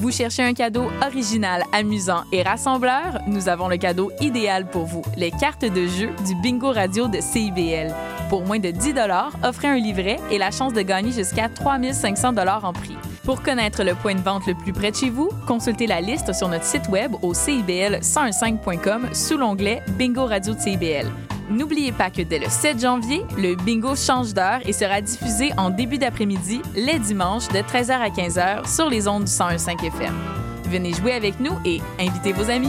Speaker 9: Vous cherchez un cadeau original, amusant et rassembleur? Nous avons le cadeau idéal pour vous, les cartes de jeu du Bingo Radio de CIBL. Pour moins de 10 offrez un livret et la chance de gagner jusqu'à 3500 en prix. Pour connaître le point de vente le plus près de chez vous, consultez la liste sur notre site web au cibl1015.com sous l'onglet Bingo Radio de CIBL. N'oubliez pas que dès le 7 janvier, le bingo change d'heure et sera diffusé en début d'après-midi, les dimanches, de 13h à 15h sur les ondes du 101.5 FM. Venez jouer avec nous et invitez vos amis.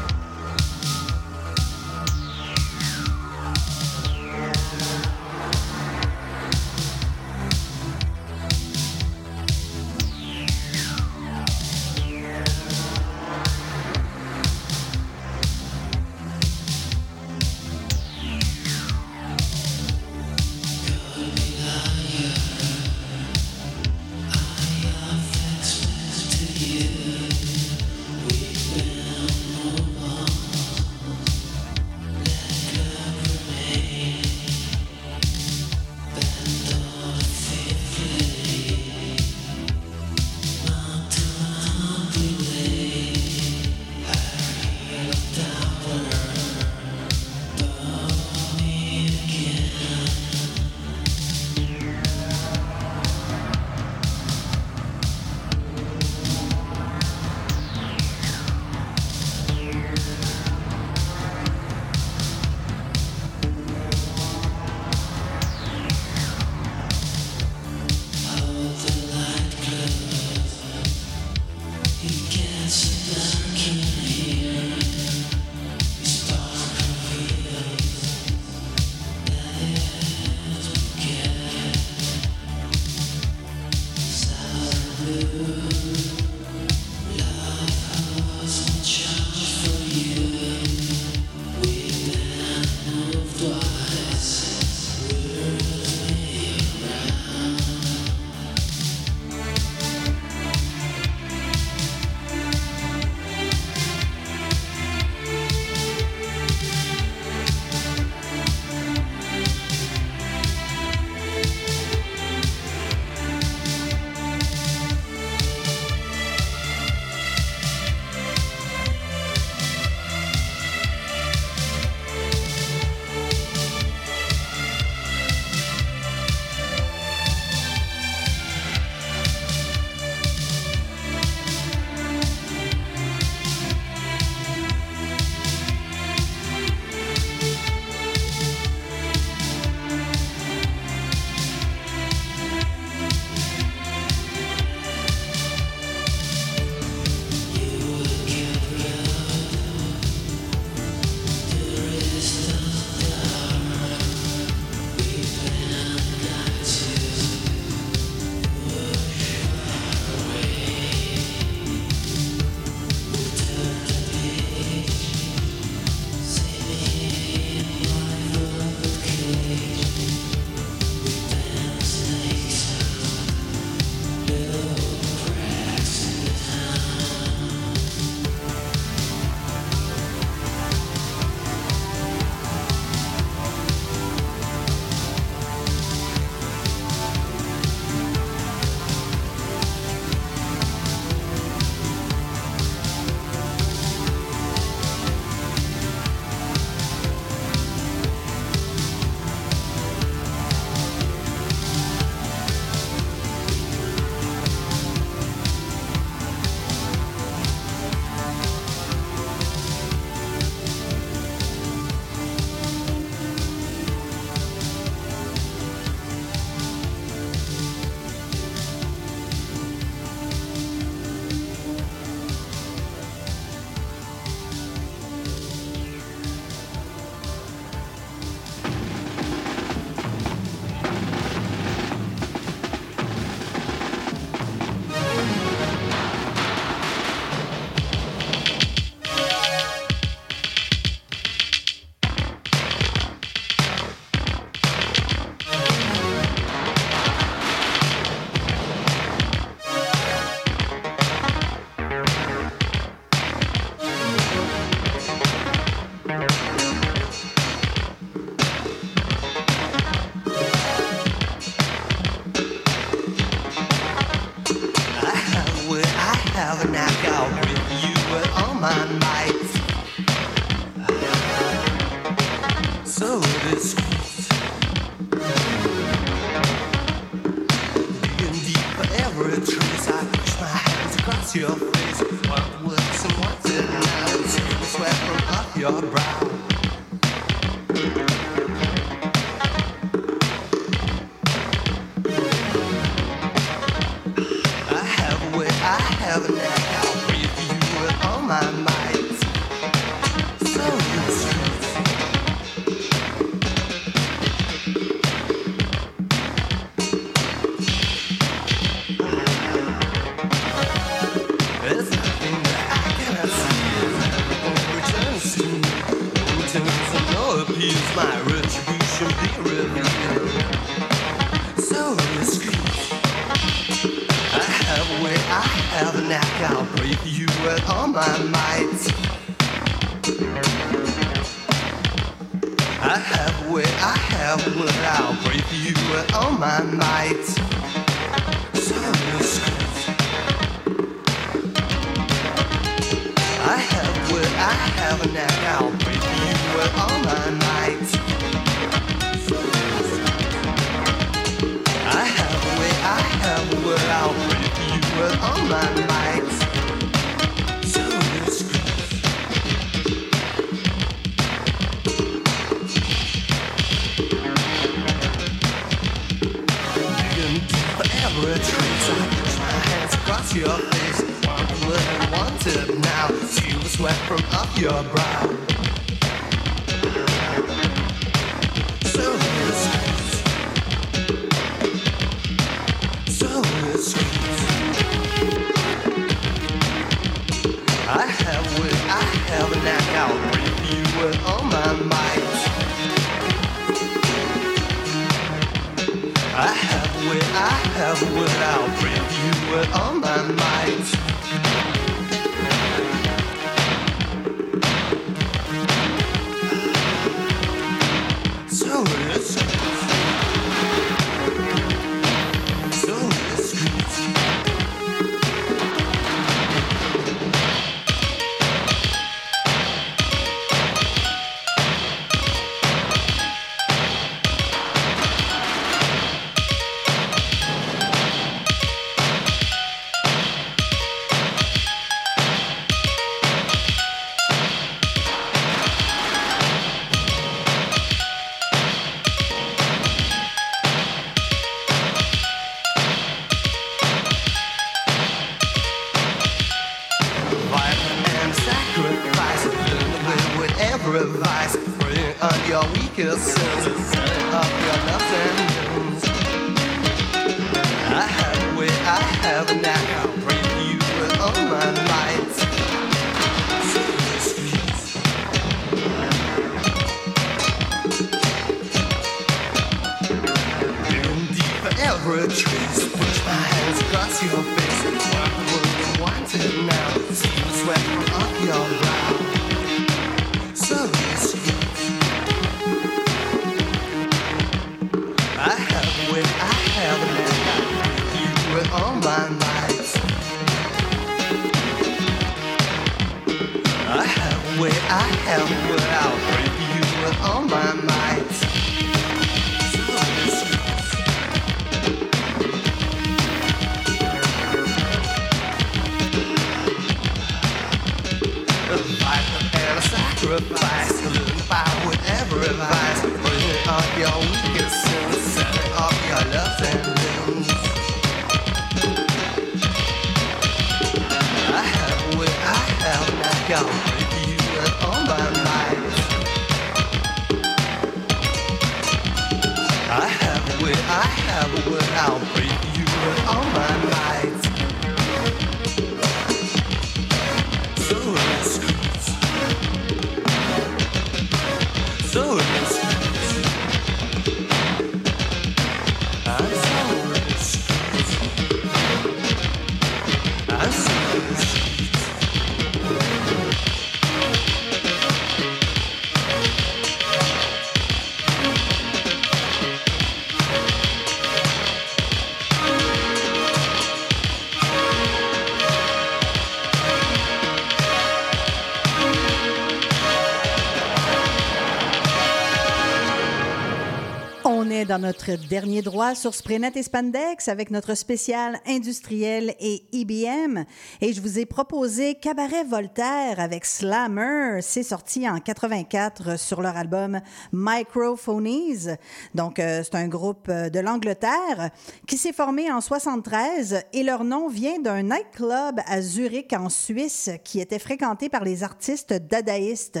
Speaker 3: Notre dernier droit sur Sprenet et Spandex avec notre spécial industriel et IBM. Et je vous ai proposé Cabaret Voltaire avec Slammer. C'est sorti en 84 sur leur album Microphonies. Donc, euh, c'est un groupe euh, de l'Angleterre qui s'est formé en 73 et leur nom vient d'un nightclub à Zurich en Suisse qui était fréquenté par les artistes dadaïstes.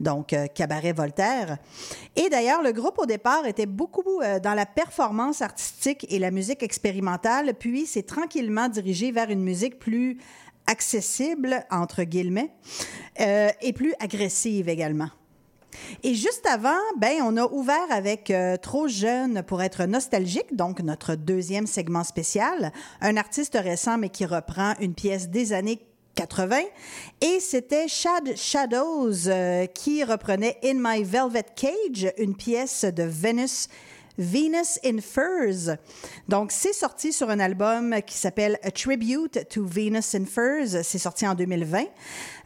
Speaker 3: Donc, euh, Cabaret Voltaire. Et d'ailleurs, le groupe au départ était beaucoup euh, dans la performance artistique et la musique expérimentale, puis s'est tranquillement dirigé vers une musique plus accessible, entre guillemets, euh, et plus agressive également. Et juste avant, ben, on a ouvert avec euh, Trop jeune pour être nostalgique, donc notre deuxième segment spécial, un artiste récent mais qui reprend une pièce des années 80. Et c'était Shad Shadows euh, qui reprenait In My Velvet Cage, une pièce de Venus. Venus in Furs. Donc, c'est sorti sur un album qui s'appelle A Tribute to Venus in Furs. C'est sorti en 2020.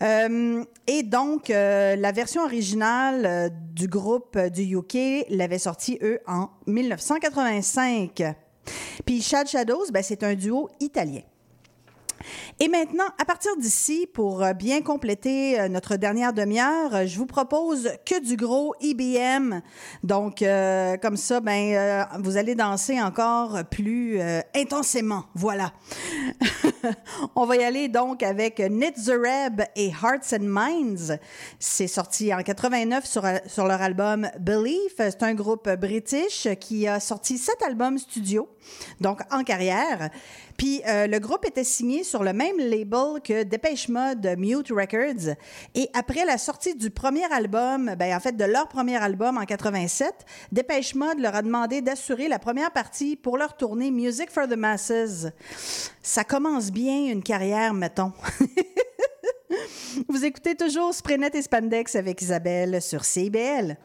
Speaker 3: Euh, et donc, euh, la version originale euh, du groupe euh, du UK l'avait sorti, eux, en 1985. Puis Shad Shadows, ben, c'est un duo italien. Et maintenant, à partir d'ici, pour euh, bien compléter euh, notre dernière demi-heure, euh, je vous propose que du gros IBM. Donc, comme ça, ben, vous allez danser encore plus intensément. Voilà. On va y aller donc avec Knit the Reb et Hearts and Minds. C'est sorti en 89 sur, sur leur album Belief. C'est un groupe british qui a sorti sept albums studio, donc en carrière. Puis euh, le groupe était signé sur le même label que Dépêche Mode Mute Records. Et après la sortie du premier album, ben, en fait de leur premier album en 87, Dépêche Mode leur a demandé d'assurer la première partie pour leur tournée Music for the Masses. Ça commence bien une carrière, mettons. Vous écoutez toujours Sprenet et Spandex avec Isabelle sur CBL.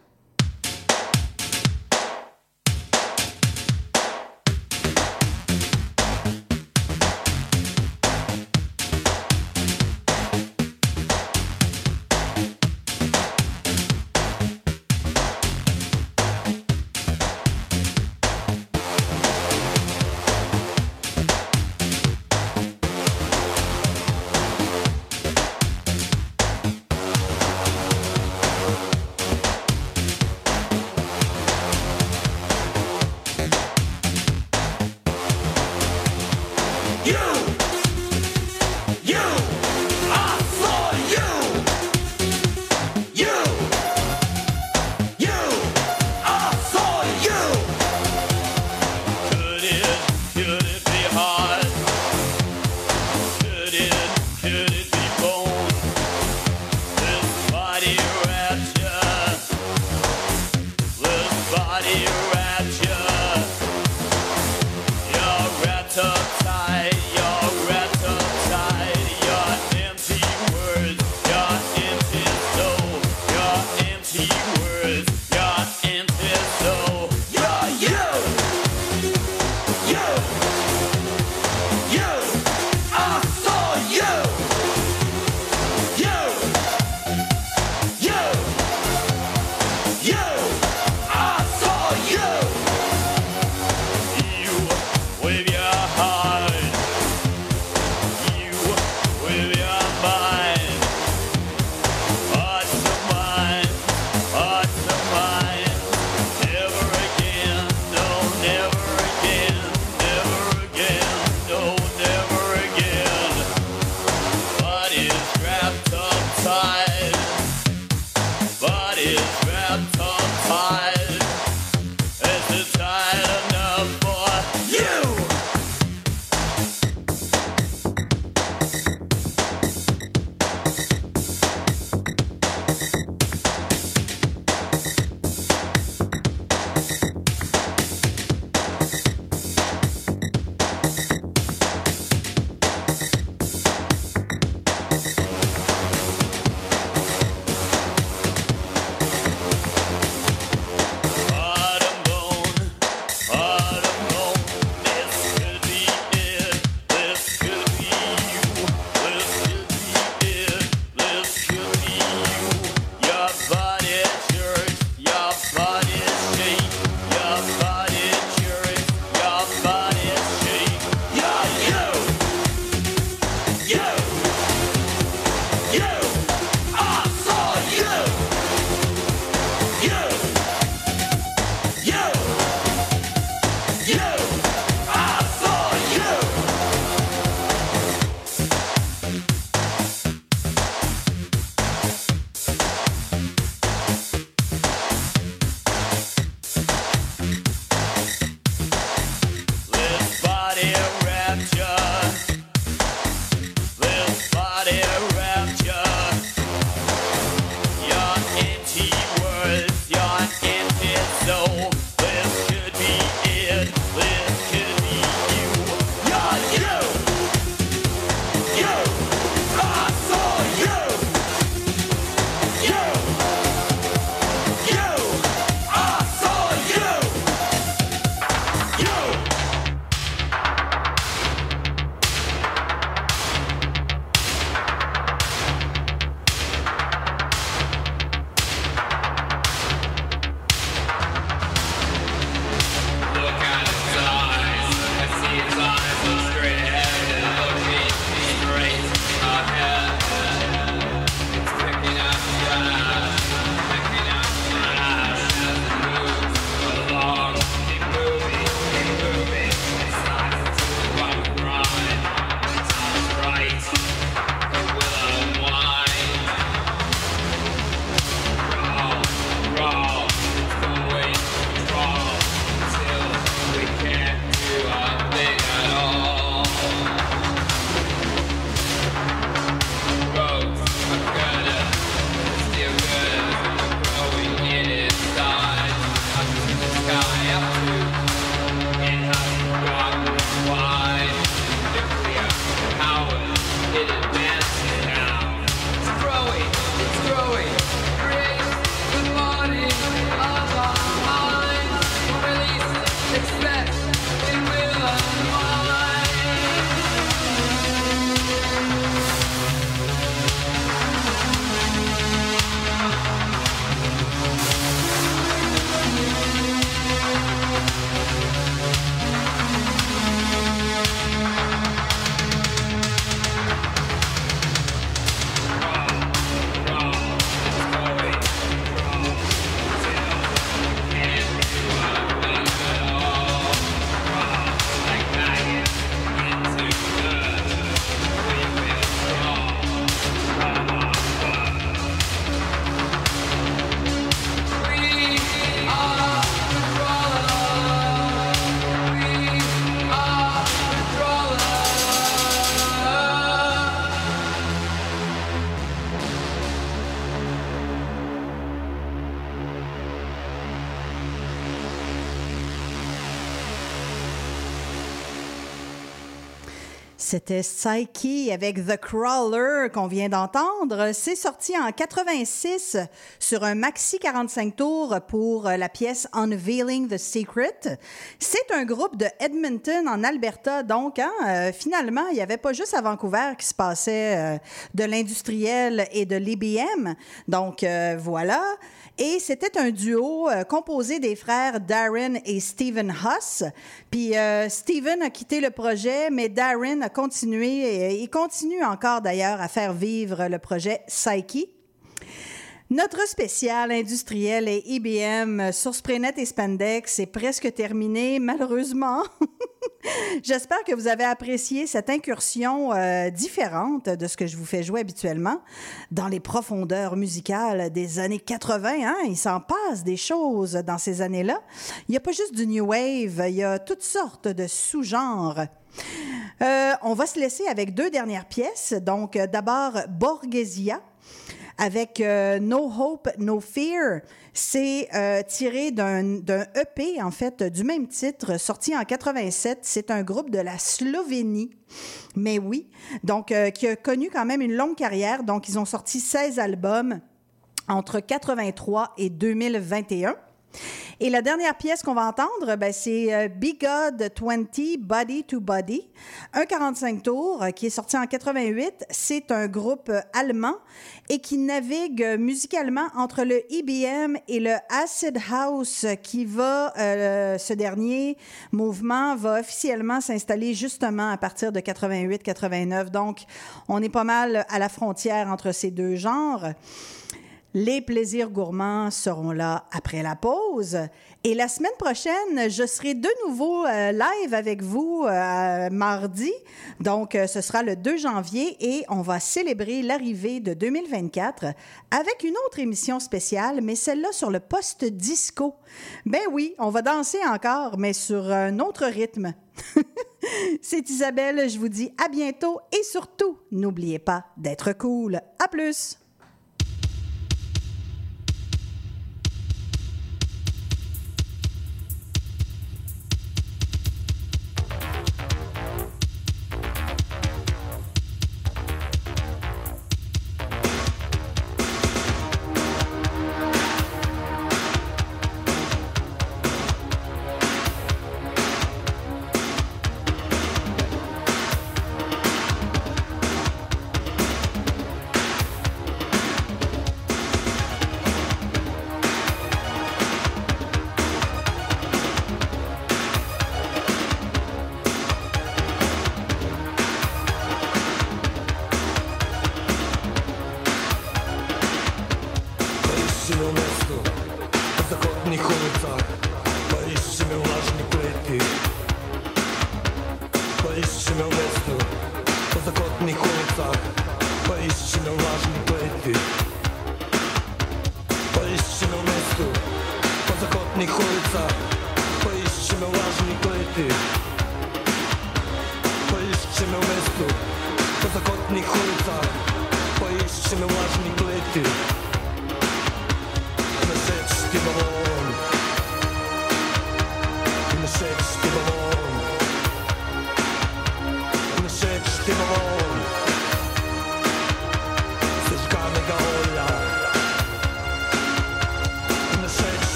Speaker 3: C'était Psyche avec The Crawler qu'on vient d'entendre. C'est sorti en 86 sur un maxi 45 tours pour la pièce Unveiling the Secret. Un groupe de Edmonton en Alberta, donc hein, euh, finalement, il n'y avait pas juste à Vancouver qui se passait euh, de l'industriel et de l'IBM. Donc euh, voilà. Et c'était un duo composé des frères Darren et Stephen Huss. Puis Stephen a quitté le projet, mais Darren a continué et il continue encore d'ailleurs à faire vivre le projet Psyche. Notre spécial industriel et IBM sur Spraynet et Spandex est presque terminé, malheureusement. J'espère que vous avez apprécié cette incursion euh, différente de ce que je vous fais jouer habituellement dans les profondeurs musicales des années 80. Hein? Il s'en passe des choses dans ces années-là. Il n'y a pas juste du New Wave, il y a toutes sortes de sous-genres. Euh, on va se laisser avec deux dernières pièces. Donc, d'abord, Borghesia avec euh, No Hope, No Fear. C'est euh, tiré d'un EP, en fait, du même titre, sorti en 87. C'est un groupe de la Slovénie. Mais oui, donc, euh, qui a connu quand même une longue carrière. Donc, ils ont sorti 16 albums entre 83 et 2021. Et la dernière pièce qu'on va entendre, ben, c'est euh, Be God 20 Body to Body, un 45 tours euh, qui est sorti en 88. C'est un groupe euh, allemand et qui navigue musicalement entre le EBM et le Acid House qui va, euh, ce dernier mouvement va officiellement s'installer justement à partir de 88-89. Donc, on est pas mal à la frontière entre ces deux genres. Les plaisirs gourmands seront là après la pause. Et la semaine prochaine, je serai de nouveau euh, live avec vous euh, mardi. Donc, euh, ce sera le 2 janvier et on va célébrer l'arrivée de 2024 avec une autre émission spéciale, mais celle-là sur le poste disco. Ben oui, on va danser encore, mais sur un autre rythme. C'est Isabelle, je vous dis à bientôt et surtout, n'oubliez pas d'être cool. À plus!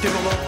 Speaker 16: Give a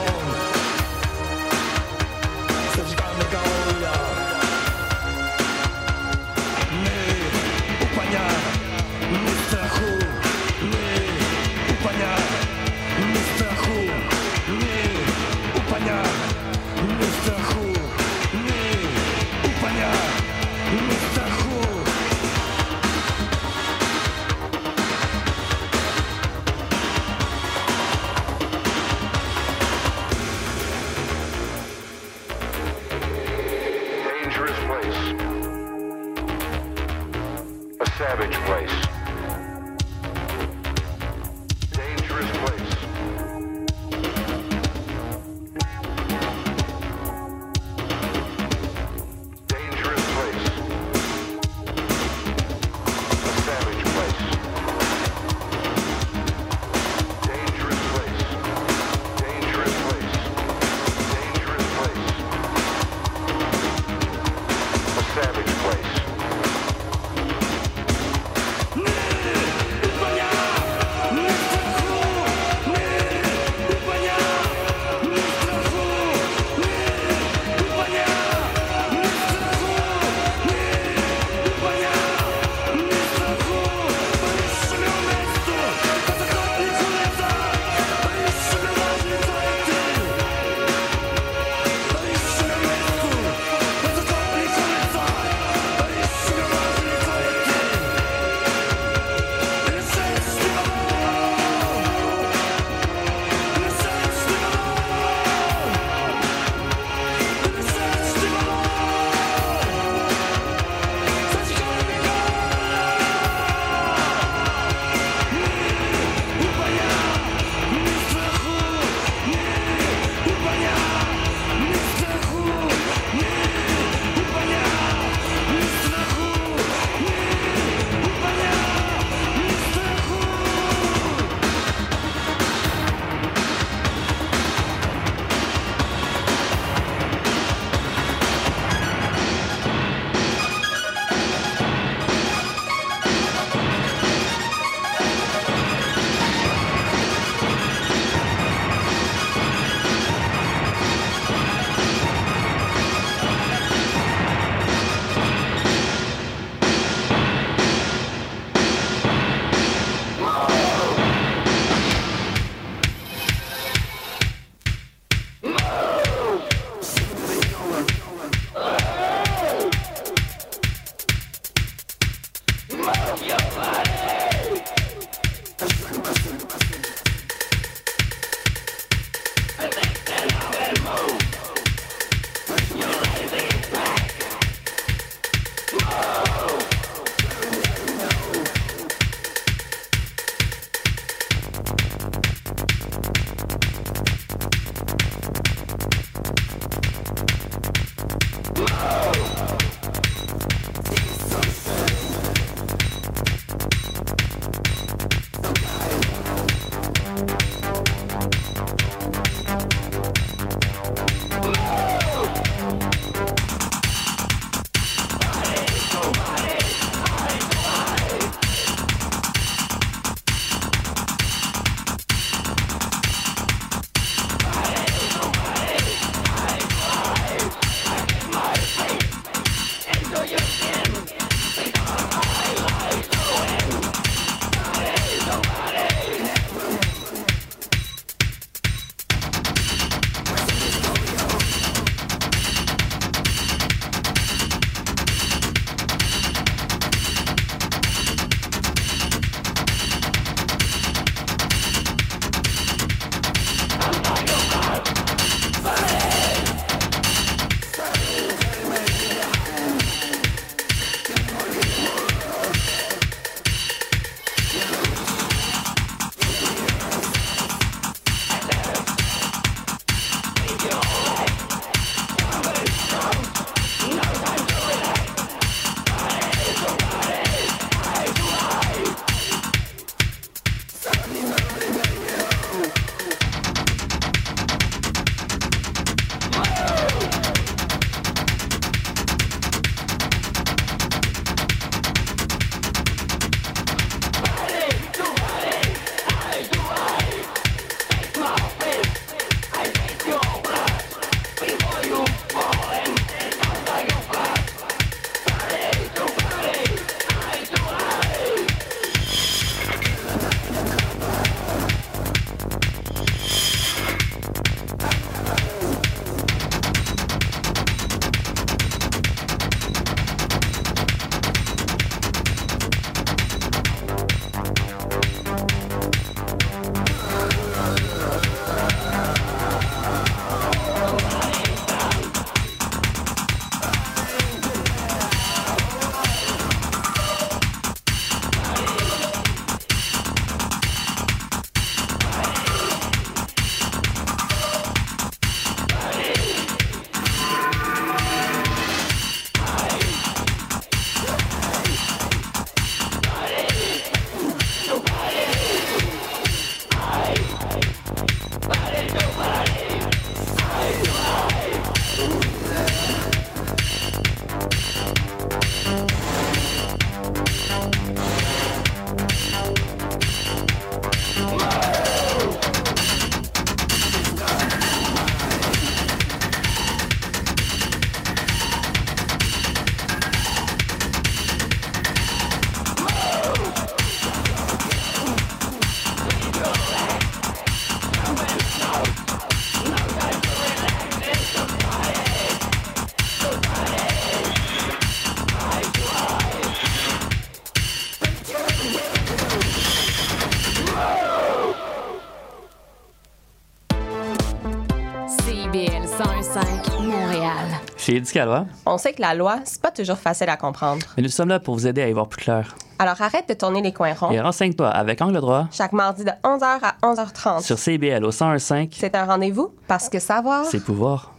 Speaker 17: On sait que la loi, c'est pas toujours facile à comprendre.
Speaker 18: mais nous sommes là pour vous aider à y voir plus clair.
Speaker 17: Alors arrête de tourner les coins ronds.
Speaker 18: Et renseigne-toi avec Angle droit
Speaker 17: Chaque mardi de 11h à 11h30.
Speaker 18: sur CIBL au 101.5,
Speaker 17: C'est un rendez-vous parce que savoir.
Speaker 18: c'est pouvoir.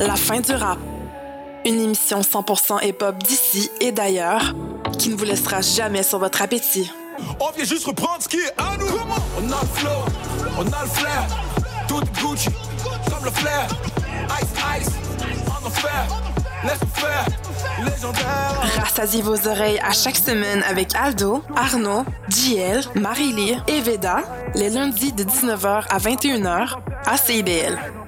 Speaker 19: La fin du rap. Une émission 100% hip-hop d'ici et d'ailleurs qui ne vous laissera jamais sur votre appétit.
Speaker 11: On vient juste reprendre ce qui est à nous. On a le flow, on a le flair. Tout est Gucci, comme le flair.
Speaker 19: Rassasiez vos oreilles à chaque semaine avec Aldo, Arnaud, JL, Marie-Lee et Veda, les lundis de 19h à 21h à CIBL.